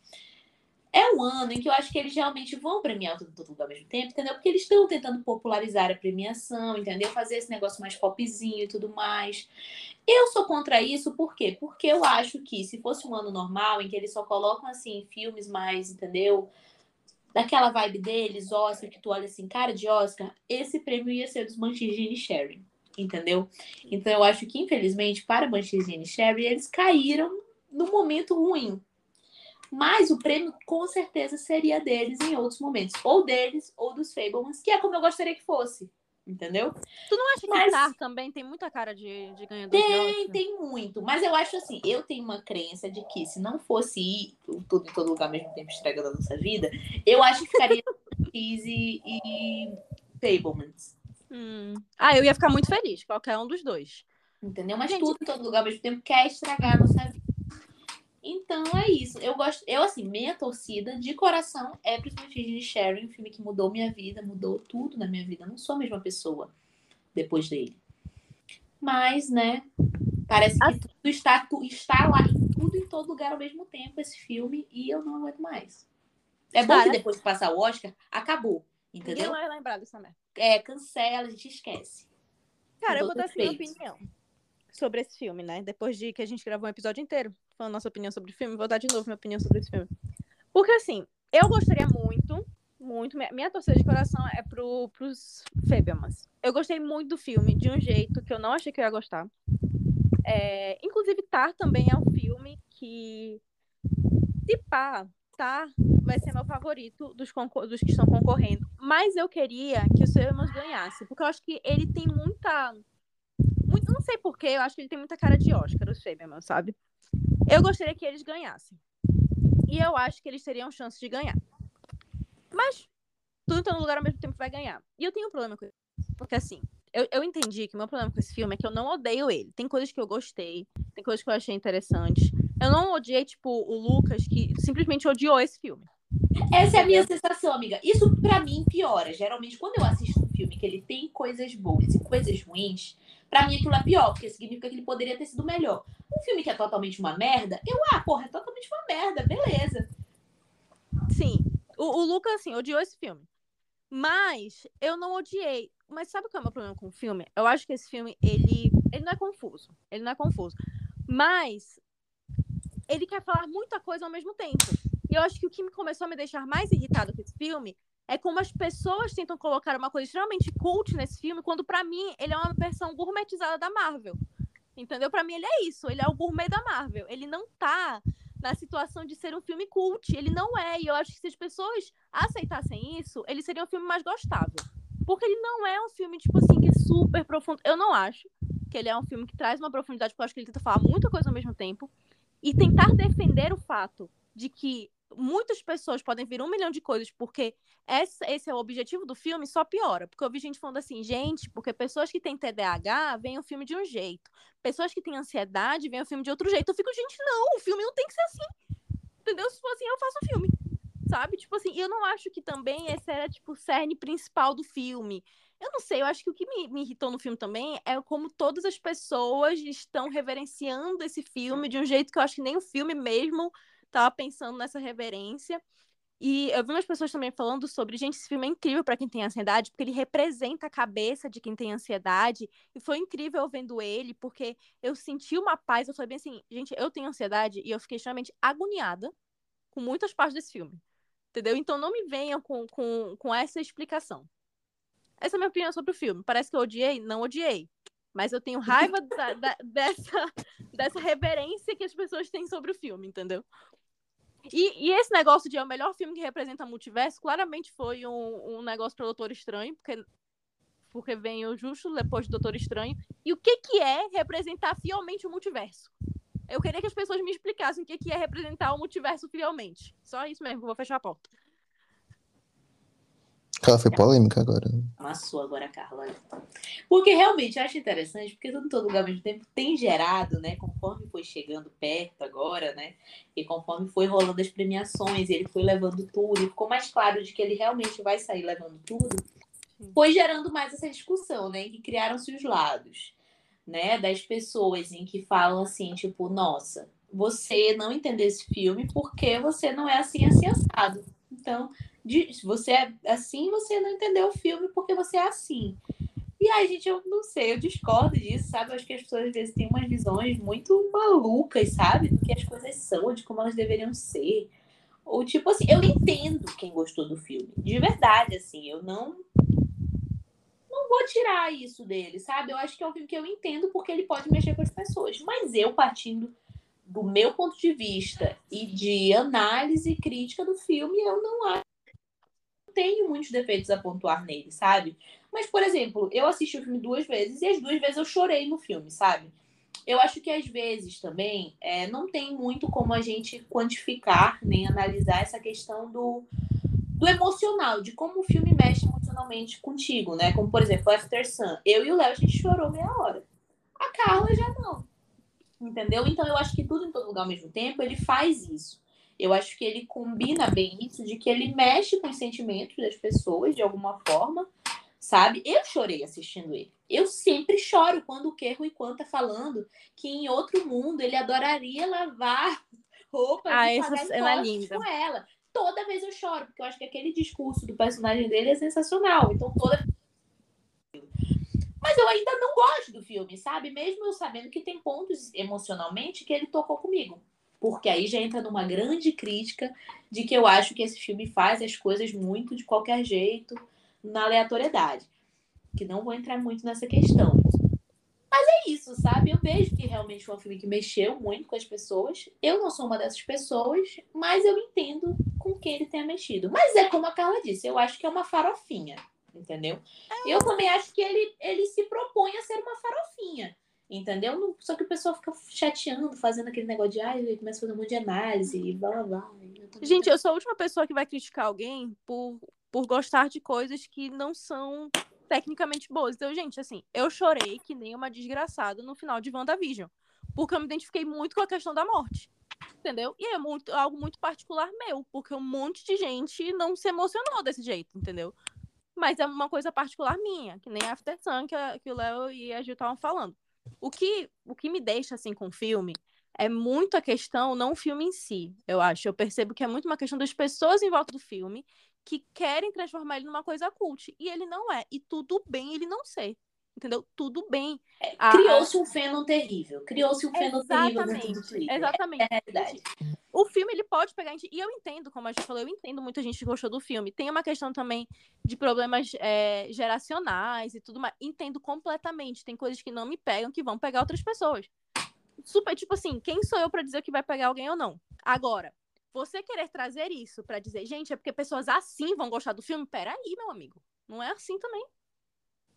é um ano em que eu acho que eles realmente vão premiar tudo, tudo ao mesmo tempo, entendeu? Porque eles estão tentando popularizar a premiação, entendeu? Fazer esse negócio mais popzinho e tudo mais. Eu sou contra isso, por quê? Porque eu acho que se fosse um ano normal, em que eles só colocam, assim, filmes mais, entendeu? Daquela vibe deles, Oscar, que tu olha assim, cara de Oscar, esse prêmio ia ser dos Banshees e Sharing, entendeu? Então eu acho que, infelizmente, para Banshees e Sharing, eles caíram no momento ruim. Mas o prêmio, com certeza, seria deles em outros momentos. Ou deles, ou dos Fablemans, que é como eu gostaria que fosse. Entendeu? Tu não acha que Mas- Tar também tem muita cara de, de ganhador de Tem, Oscar? tem muito. Mas eu acho assim, eu tenho uma crença de que se não fosse ir tudo em todo lugar ao mesmo tempo estragando a nossa vida, eu acho que ficaria Easy e Fablemans. Hum. Ah, eu ia ficar muito feliz, qualquer um dos dois. Entendeu? Mas Gente. tudo em todo lugar ao mesmo tempo quer estragar a nossa vida. Então é isso. Eu gosto. Eu, assim, minha torcida de coração é principalmente de Sharon, um filme que mudou minha vida, mudou tudo na minha vida. Eu não sou a mesma pessoa depois dele. Mas, né? Parece que tudo está, está lá em tudo em todo lugar ao mesmo tempo, esse filme, e eu não aguento mais. É bom que depois que passar o Oscar, acabou. Ninguém Entendeu? vai lembrar dessa merda. É, cancela, a gente esquece. Cara, eu vou dar assim, minha respeito. opinião sobre esse filme, né? Depois de que a gente gravou um episódio inteiro falando nossa opinião sobre o filme, vou dar de novo minha opinião sobre esse filme. Porque, assim, eu gostaria muito, muito. Minha, minha torcida de coração é pro, pros Fablemans. Eu gostei muito do filme, de um jeito que eu não achei que eu ia gostar. É, inclusive, Tar também é um filme que. Se pá, Tar vai ser meu favorito dos, dos que estão concorrendo. Mas eu queria que o Fablemans ganhasse, porque eu acho que ele tem muita. Não sei porquê, eu acho que ele tem muita cara de Oscar, os Fablemans, sabe? Eu gostaria que eles ganhassem. E eu acho que eles teriam chance de ganhar. Mas tudo tá no lugar ao mesmo tempo vai ganhar. E eu tenho um problema com isso. Porque assim, eu, eu entendi que o meu problema com esse filme é que eu não odeio ele. Tem coisas que eu gostei, tem coisas que eu achei interessantes. Eu não odiei, tipo, o Lucas, que simplesmente odiou esse filme. Essa é a minha sensação, amiga. Isso pra mim piora. Geralmente, quando eu assisto um filme que ele tem coisas boas e coisas ruins, pra mim aquilo é pior, porque significa que ele poderia ter sido melhor. Um filme que é totalmente uma merda, eu, ah, porra, é totalmente uma merda, beleza. Sim, o, o Lucas, assim, odiou esse filme. Mas eu não odiei. Mas sabe qual é o meu problema com o filme? Eu acho que esse filme, ele, ele não é confuso. Ele não é confuso. Mas ele quer falar muita coisa ao mesmo tempo. E eu acho que o que me começou a me deixar mais irritado com esse filme é como as pessoas tentam colocar uma coisa extremamente cult nesse filme, quando pra mim ele é uma versão gourmetizada da Marvel. Entendeu? Pra mim ele é isso, ele é o gourmet da Marvel. Ele não tá na situação de ser um filme cult, ele não é. E eu acho que se as pessoas aceitassem isso, ele seria um filme mais gostável. Porque ele não é um filme, tipo assim, que é super profundo. Eu não acho que ele é um filme que traz uma profundidade, porque eu acho que ele tenta falar muita coisa ao mesmo tempo. E tentar defender o fato de que muitas pessoas podem vir um milhão de coisas porque esse, é o objetivo do filme, só piora. Porque eu vi gente falando assim, gente, porque pessoas que têm TDAH veem o filme de um jeito. Pessoas que têm ansiedade veem o filme de outro jeito. Eu fico, gente, não, o filme não tem que ser assim. Entendeu? Se for assim, eu faço o filme. Sabe? Tipo assim, eu não acho que também esse era, tipo, o cerne principal do filme. Eu não sei, eu acho que o que me, me irritou no filme também é como todas as pessoas estão reverenciando esse filme de um jeito que eu acho que nem o filme mesmo tava pensando nessa reverência. E eu vi umas pessoas também falando sobre, gente, esse filme é incrível para quem tem ansiedade, porque ele representa a cabeça de quem tem ansiedade. E foi incrível vendo ele, porque eu senti uma paz. Eu falei bem assim, gente, eu tenho ansiedade e eu fiquei extremamente agoniada com muitas partes desse filme. Entendeu? Então não me venham com, com, com essa explicação. Essa é a minha opinião sobre o filme. Parece que eu odiei? Não odiei. Mas eu tenho raiva da- da- dessa, dessa reverência que as pessoas têm sobre o filme, entendeu? E, e esse negócio de é o melhor filme que representa multiverso, claramente foi um, um negócio para Doutor Estranho, porque, porque vem o Justo depois do Doutor Estranho. E o que, que é representar fielmente o multiverso? Eu queria que as pessoas me explicassem o que, que é representar o multiverso fielmente. Só isso mesmo, vou fechar a porta. Ela foi polêmica agora. Amassou agora, Carla. Porque realmente eu acho interessante, porque tudo em todo lugar ao mesmo tempo tem gerado, né? Conforme foi chegando perto agora, né? E conforme foi rolando as premiações, ele foi levando tudo, e ficou mais claro de que ele realmente vai sair levando tudo. Foi gerando mais essa discussão, né? Em que criaram-se os lados, né? Das pessoas em que falam assim, tipo, nossa, você não entendeu esse filme porque você não é assim, assim, assado. Então, de- você é assim, você não entendeu o filme porque você é assim. E aí, gente, eu não sei, eu discordo disso, sabe? Eu acho que as pessoas às vezes têm umas visões muito malucas, sabe? Do que as coisas são, de como elas deveriam ser. Ou tipo assim, eu entendo quem gostou do filme. De verdade, assim, eu não. Não vou tirar isso dele, sabe? Eu acho que é um filme que eu entendo porque ele pode mexer com as pessoas. Mas eu, partindo do meu ponto de vista e de análise crítica do filme, eu não acho. Tenho muitos defeitos a pontuar nele, sabe? Mas, por exemplo, eu assisti o filme duas vezes e as duas vezes eu chorei no filme, sabe? Eu acho que às vezes também é, não tem muito como a gente quantificar nem analisar essa questão do, do emocional, de como o filme mexe emocionalmente contigo, né? Como, por exemplo, After Sun. Eu e o Léo, a gente chorou meia hora. A Carla já não. Entendeu? Então eu acho que tudo em todo lugar ao mesmo tempo, ele faz isso. Eu acho que ele combina bem isso, de que ele mexe com os sentimentos das pessoas de alguma forma, sabe? Eu chorei assistindo ele. Eu sempre choro quando o Kerro e Quan tá falando que em outro mundo ele adoraria lavar roupas Ah, e essa pagar é impostos linda. com ela. Toda vez eu choro, porque eu acho que aquele discurso do personagem dele é sensacional. Então toda mas eu ainda não gosto do filme, sabe? Mesmo eu sabendo que tem pontos emocionalmente que ele tocou comigo. Porque aí já entra numa grande crítica de que eu acho que esse filme faz as coisas muito de qualquer jeito, na aleatoriedade. Que não vou entrar muito nessa questão. Mas é isso, sabe? Eu vejo que realmente foi um filme que mexeu muito com as pessoas. Eu não sou uma dessas pessoas, mas eu entendo com quem ele tenha mexido. Mas é como a Carla disse, eu acho que é uma farofinha, entendeu? Eu também acho que ele, ele se propõe a ser uma farofinha. Entendeu? Não- Só que o pessoal fica chateando, fazendo aquele negócio de ai, ele começa a fazer um monte de análise e blá blá blá. Eu Gente, eu sou a última pessoa que vai criticar alguém por, por gostar de coisas que não são tecnicamente boas. Então, gente, assim, eu chorei que nem uma desgraçada no final de WandaVision. Porque eu me identifiquei muito com a questão da morte. Entendeu? E é muito, algo muito particular meu, porque um monte de gente não se emocionou desse jeito, entendeu? Mas é uma coisa particular minha, que nem After Sun, que, a- que o Léo e a Gil estavam falando. O que, o que me deixa assim com o filme é muito a questão, não o filme em si, eu acho. Eu percebo que é muito uma questão das pessoas em volta do filme que querem transformar ele numa coisa cult. E ele não é. E tudo bem ele não ser. Entendeu? Tudo bem. A- Criou-se um fandom terrível. Criou-se um fandom terrível dentro do. Twitter. Exatamente. É a realidade. O filme, ele pode pegar. a gente- E eu entendo, como a gente falou, eu entendo muita gente que gostou do filme. Tem uma questão também de problemas é, geracionais e tudo mais. Entendo completamente. Tem coisas que não me pegam que vão pegar outras pessoas. Super, tipo assim, quem sou eu pra dizer que vai pegar alguém ou não? Agora, você querer trazer isso pra dizer, gente, é porque pessoas assim vão gostar do filme? Peraí, meu amigo. Não é assim também.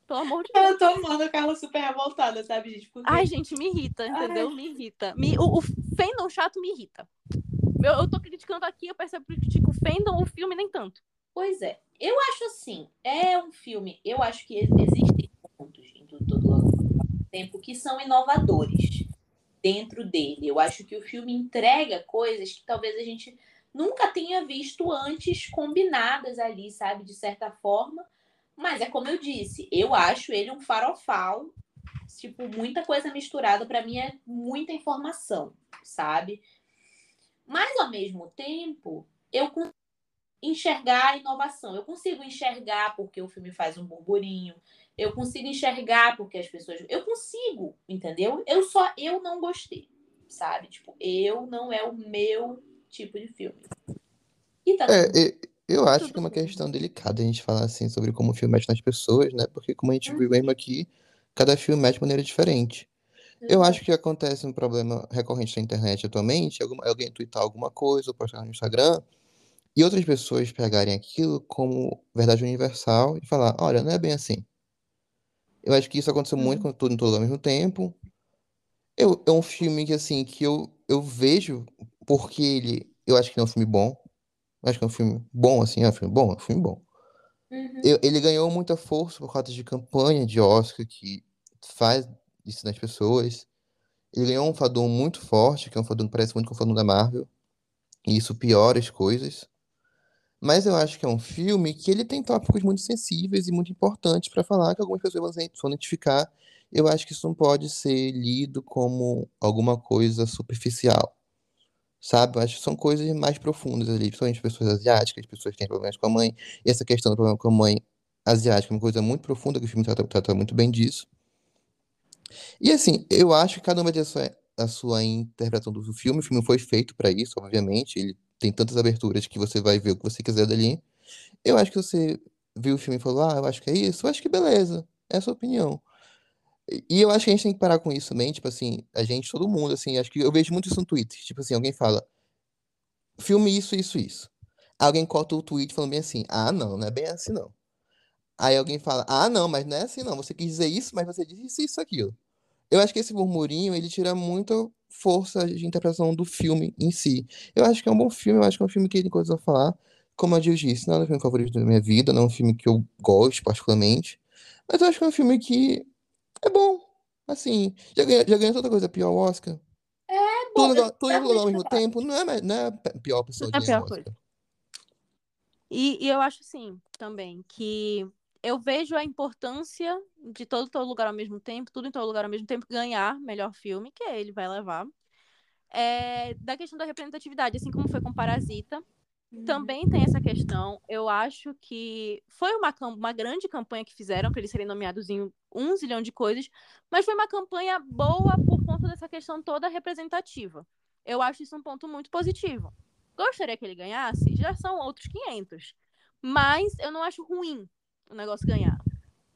Pelo amor de Deus. Eu tô amando a Carla super revoltada, sabe, gente? Porque Ai, gente, me irrita, entendeu? Me irrita. Me, o, o fandom chato me irrita. Eu, eu tô criticando aqui, eu percebo que critico o fandom, o filme nem tanto. Pois é. Eu acho assim, é um filme, eu acho que existem pontos em todo tempo que são inovadores dentro dele. Eu acho que o filme entrega coisas que talvez a gente nunca tenha visto antes combinadas ali, sabe, de certa forma. Mas é como eu disse, eu acho ele um farofal, tipo, muita coisa misturada, para mim é muita informação, sabe? Mas ao mesmo tempo, eu consigo enxergar a inovação. Eu consigo enxergar porque o filme faz um burburinho. Eu consigo enxergar porque as pessoas. Eu consigo, entendeu? Eu só eu não gostei, sabe? Tipo, eu não é o meu tipo de filme. E tá É, e- eu acho que é uma questão delicada a gente falar assim sobre como o filme mexe nas pessoas, né? Porque como a gente viu mesmo aqui, cada filme mexe de maneira diferente. Eu acho que acontece um problema recorrente na internet atualmente, alguém twittar alguma coisa ou postar no Instagram, e outras pessoas pegarem aquilo como verdade universal e falar, olha, não é bem assim. Eu acho que isso aconteceu muito Uhum. com tudo em todo ao mesmo tempo. Eu, é um filme que, assim, que eu, eu vejo porque ele... Eu acho que é um filme bom. Acho que é um filme bom, assim, é um filme bom, é um filme bom. Uhum. Eu- ele ganhou muita força por causa de campanha de Oscar que faz isso nas pessoas. Ele ganhou um fandom muito forte, que é um fandom que parece muito com o fandom da Marvel. E isso piora as coisas. Mas eu acho que é um filme que ele tem tópicos muito sensíveis e muito importantes para falar que algumas pessoas vão identificar. Eu acho que isso não pode ser lido como alguma coisa superficial. Sabe? Eu acho que são coisas mais profundas ali, principalmente pessoas asiáticas, pessoas que têm problemas com a mãe. E essa questão do problema com a mãe asiática é uma coisa muito profunda, que o filme trata, trata muito bem disso. E assim, eu acho que cada um vai ter a sua, a sua interpretação do filme. O filme foi feito para isso, obviamente. Ele tem tantas aberturas que você vai ver o que você quiser dali. Eu acho que você viu o filme e falou, ah, eu acho que é isso, eu acho que beleza, é a sua opinião. E- eu acho que a gente tem que parar com isso também, tipo assim, a gente, todo mundo, assim, acho que eu vejo muito isso no Twitter. Tipo assim, alguém fala, filme isso, isso, isso. Alguém corta o tweet falando bem assim, ah, não, não é bem assim, não. Aí alguém fala, ah, não, mas não é assim, não. Você quis dizer isso, mas você disse isso, isso, aquilo. Eu acho que esse murmurinho, ele tira muita força de interpretação do filme em si. Eu acho que é um bom filme, eu acho que é um filme que tem coisas a falar. Como a Jill disse, não é o filme favorito da minha vida, não é um filme que eu gosto particularmente. Mas eu acho que é um filme que é bom. Assim, já ganhou, já ganhou tanta coisa pior o Oscar. É bom, Tudo, eu tudo em todo lugar ao mesmo tempo, não é, não é a pior pessoa Não é pior coisa. E, e eu acho assim também que eu vejo a importância de todo todo lugar ao mesmo tempo, tudo em todo lugar ao mesmo tempo, ganhar melhor filme, que ele vai levar. É, da questão da representatividade, assim como foi com Parasita, também tem essa questão. Eu acho que foi uma, uma grande campanha que fizeram para eles serem nomeados em um zilhão de coisas, mas foi uma campanha boa por conta dessa questão toda representativa. Eu acho isso um ponto muito positivo. Gostaria que ele ganhasse? Já são outros 500. Mas eu não acho ruim o negócio ganhar.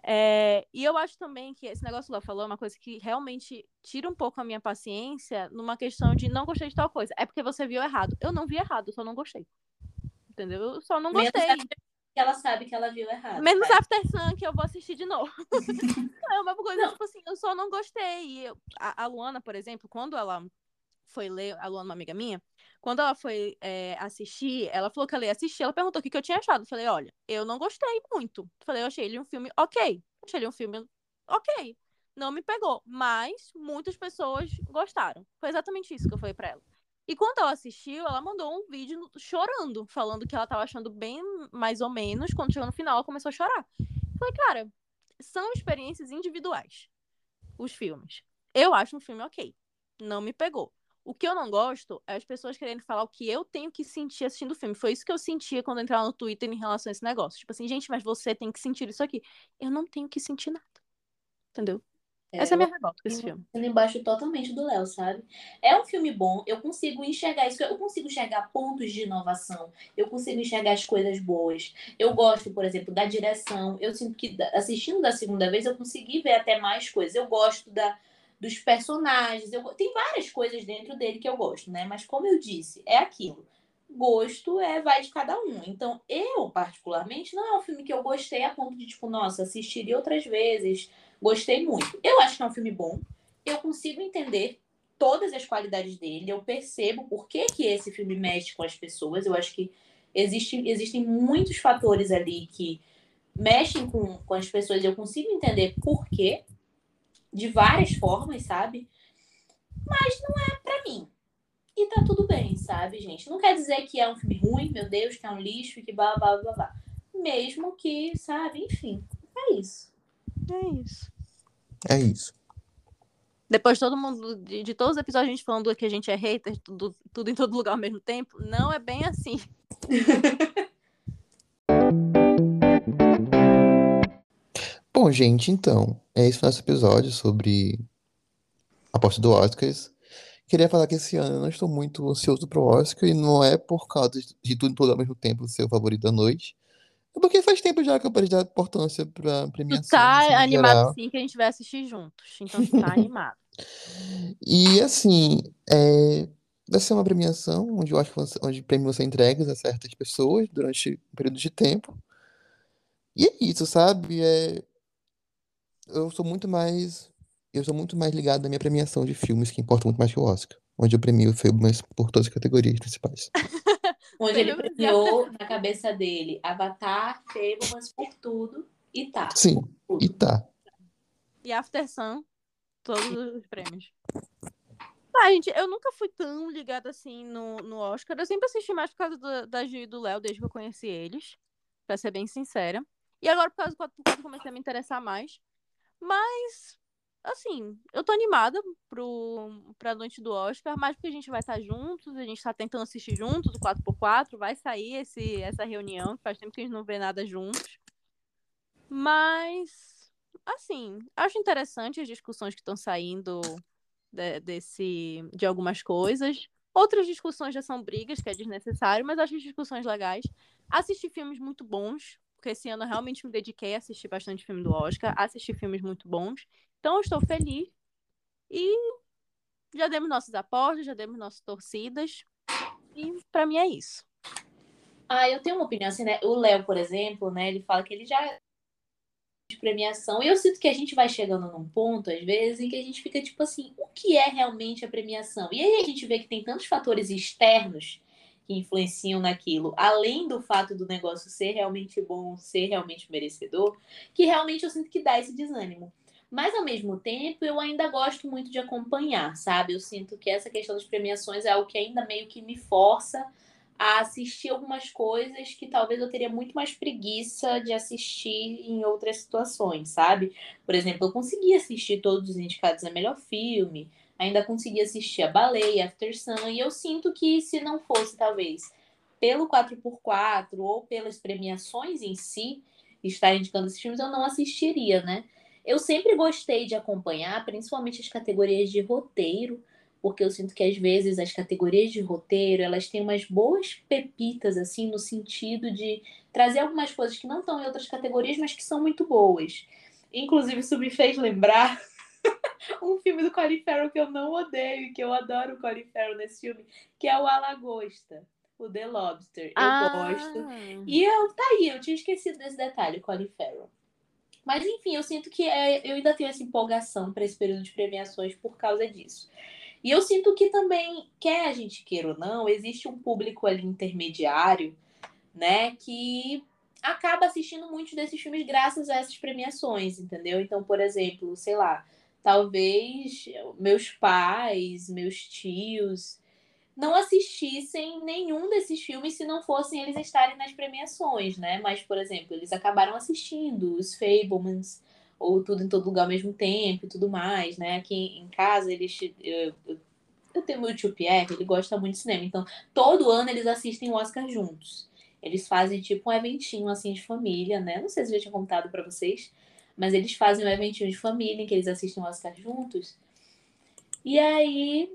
É, e eu acho também que esse negócio ela falou é uma coisa que realmente tira um pouco a minha paciência numa questão de não gostei de tal coisa. É porque você viu errado. Eu não vi errado, só não gostei. Entendeu? Eu só não Menos gostei. after que ela sabe que ela viu errado. Menos? After Sun, que eu vou assistir de novo. é uma coisa, Não. tipo assim, eu só não gostei. E eu- a, a Luana, por exemplo, quando ela foi ler, a Luana, uma amiga minha, quando ela foi é, assistir, ela falou que ela ia assistir, ela perguntou o que, que eu tinha achado. Eu falei, olha, eu não gostei muito. Eu falei, eu achei ele um filme ok. Achei ele um filme ok. Não me pegou, mas muitas pessoas gostaram. Foi exatamente isso que eu falei pra ela. E quando ela assistiu, ela mandou um vídeo chorando, falando que ela tava achando bem mais ou menos. Quando chegou no final, ela começou a chorar. Falei, cara, são experiências individuais, os filmes. Eu acho um filme ok. Não me pegou. O que eu não gosto é as pessoas querendo falar o que eu tenho que sentir assistindo o filme. Foi isso que eu sentia quando eu entrava no Twitter em relação a esse negócio. Tipo assim, gente, mas você tem que sentir isso aqui. Eu não tenho que sentir nada. Entendeu? Essa é a minha revolta com esse filme. Embaixo totalmente do Léo, sabe? É um filme bom, eu consigo enxergar isso, eu consigo enxergar pontos de inovação, eu consigo enxergar as coisas boas. Eu gosto, por exemplo, da direção. Eu sinto que assistindo da segunda vez eu consegui ver até mais coisas. Eu gosto da, dos personagens, eu, tem várias coisas dentro dele que eu gosto, né? Mas como eu disse, é aquilo. Gosto é vai de cada um. Então, eu, particularmente, não é um filme que eu gostei a ponto de, tipo, nossa, assistiria outras vezes. Gostei muito. Eu acho que é um filme bom. Eu consigo entender todas as qualidades dele. Eu percebo por que, que esse filme mexe com as pessoas. Eu acho que existe, existem muitos fatores ali que mexem com, com as pessoas. Eu consigo entender por quê. De várias formas, sabe? Mas não é pra mim. E tá tudo bem, sabe, gente? Não quer dizer que é um filme ruim, meu Deus, que é um lixo, que blá blá blá blá. Mesmo que, sabe, enfim. É isso. É isso. É isso. Depois todo mundo, de, de todos os episódios, a gente falando que a gente é hater, tudo, tudo em todo lugar ao mesmo tempo. Não é bem assim. Bom, gente, então, é esse o nosso episódio sobre a aposta do Oscars. Queria falar que esse ano eu não estou muito ansioso pro Oscar e não é por causa de tudo e tudo ao mesmo tempo ser o favorito da noite, porque faz tempo já que eu parei de dar importância pra Tu premiação, tá assim, animado geral. sim que a gente vai assistir juntos. Então tu tá animado. E assim, é, vai ser uma premiação onde eu acho que você- onde prêmios ser entregues a certas pessoas durante um período de tempo. E é isso, sabe? É, eu sou muito mais, eu sou muito mais ligado na minha premiação de filmes que importa muito mais que o Oscar, onde eu premio filmes por todas as categorias principais. Onde ele premiou na cabeça dele Avatar, Fablemans por tudo e tá. Sim, Tudo. e tá. E After Sun, todos os prêmios. Ah, gente, eu nunca fui tão ligada assim no, no Oscar. Eu sempre assisti mais por causa do- da Gil e do Léo, desde que eu conheci eles. Pra ser bem sincera. E agora, por causa do 4x4, eu comecei a me interessar mais. Mas, assim, eu tô animada pro, pra noite do Oscar, mais porque a gente vai estar juntos, a gente tá tentando assistir juntos o 4x4, vai sair esse, essa reunião, que faz tempo que a gente não vê nada juntos. Mas, assim, acho interessante as discussões que estão saindo de, desse, de algumas coisas. Outras discussões já são brigas, que é desnecessário, mas acho as discussões legais. Assisti filmes muito bons, porque esse ano eu realmente me dediquei a assistir bastante filme do Oscar, assisti filmes muito bons. Então estou feliz. E já demos nossas apostas, já demos nossas torcidas. E pra mim é isso. Ah, eu tenho uma opinião assim, né? O Léo, por exemplo, né? Ele fala que ele já de premiação. E eu sinto que a gente vai chegando num ponto, às vezes, em que a gente fica tipo assim, o que é realmente a premiação? E aí a gente vê que tem tantos fatores externos que influenciam naquilo, além do fato do negócio ser realmente bom, ser realmente merecedor, que realmente eu sinto que dá esse desânimo. Mas ao mesmo tempo, eu ainda gosto muito de acompanhar, sabe? Eu sinto que essa questão das premiações é algo que ainda meio que me força a assistir algumas coisas que talvez eu teria muito mais preguiça de assistir em outras situações, sabe? Por exemplo, eu consegui assistir todos os indicados a melhor filme, ainda consegui assistir a Baleia, After Sun, e eu sinto que se não fosse, talvez, pelo 4x4 ou pelas premiações em si, estar indicando esses filmes, eu não assistiria, né? Eu sempre gostei de acompanhar, principalmente as categorias de roteiro, porque eu sinto que às vezes as categorias de roteiro, elas têm umas boas pepitas assim no sentido de trazer algumas coisas que não estão em outras categorias, mas que são muito boas. Inclusive isso me fez lembrar um filme do Colin Farrell que eu não odeio, que eu adoro o Colin Farrell nesse filme, que é o A Lagosta, o The Lobster. Eu gosto. E eu, tá aí, eu tinha esquecido desse detalhe, Colin Farrell. Mas enfim, eu sinto que é, eu ainda tenho essa empolgação para esse período de premiações por causa disso. E eu sinto que também, quer a gente queira ou não, existe um público ali intermediário, né, que acaba assistindo muitos desses filmes graças a essas premiações, entendeu? Então, por exemplo, sei lá, talvez meus pais, meus tios não assistissem nenhum desses filmes se não fossem eles estarem nas premiações, né? Mas, por exemplo, eles acabaram assistindo os Fablemans ou Tudo em Todo Lugar ao mesmo tempo e tudo mais, né? Aqui em casa, eles... Eu, eu, eu tenho meu tio Pierre, ele gosta muito de cinema, então todo ano eles assistem o Oscar juntos. Eles fazem tipo um eventinho assim de família, né? Não sei se eu já tinha contado para vocês, mas eles fazem um eventinho de família em que eles assistem o Oscar juntos. E aí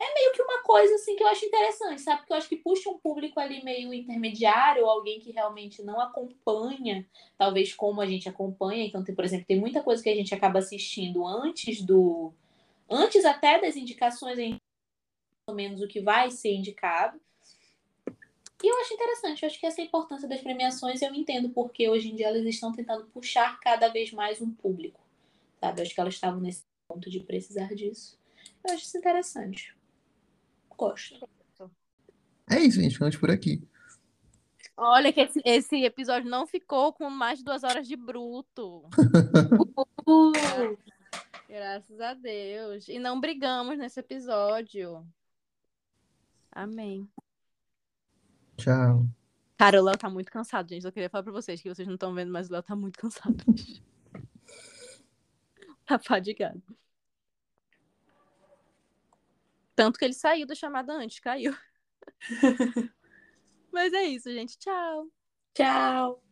é meio que uma coisa assim que eu acho interessante, sabe? Porque eu acho que puxa um público ali meio intermediário, alguém que realmente não acompanha, talvez como a gente acompanha. Então, tem, por exemplo, tem muita coisa que a gente acaba assistindo antes do. Antes até das indicações, ou menos o que vai ser indicado. E eu acho interessante, eu acho que essa importância das premiações, eu entendo porque hoje em dia elas estão tentando puxar cada vez mais um público. Sabe? Eu acho que elas estavam nesse ponto de precisar disso. Eu acho isso interessante. Gosto. É isso, gente. Ficamos por aqui. Olha que esse, esse episódio não ficou com mais de duas horas de bruto. Uh, Graças a Deus. E não brigamos nesse episódio. Amém. Tchau. Cara, o Léo tá muito cansado, gente. Eu queria falar pra vocês que vocês não estão vendo, mas o Léo tá muito cansado. tá fadigado. Tanto que ele saiu da chamada antes, caiu. mas é isso, gente. Tchau. tchau.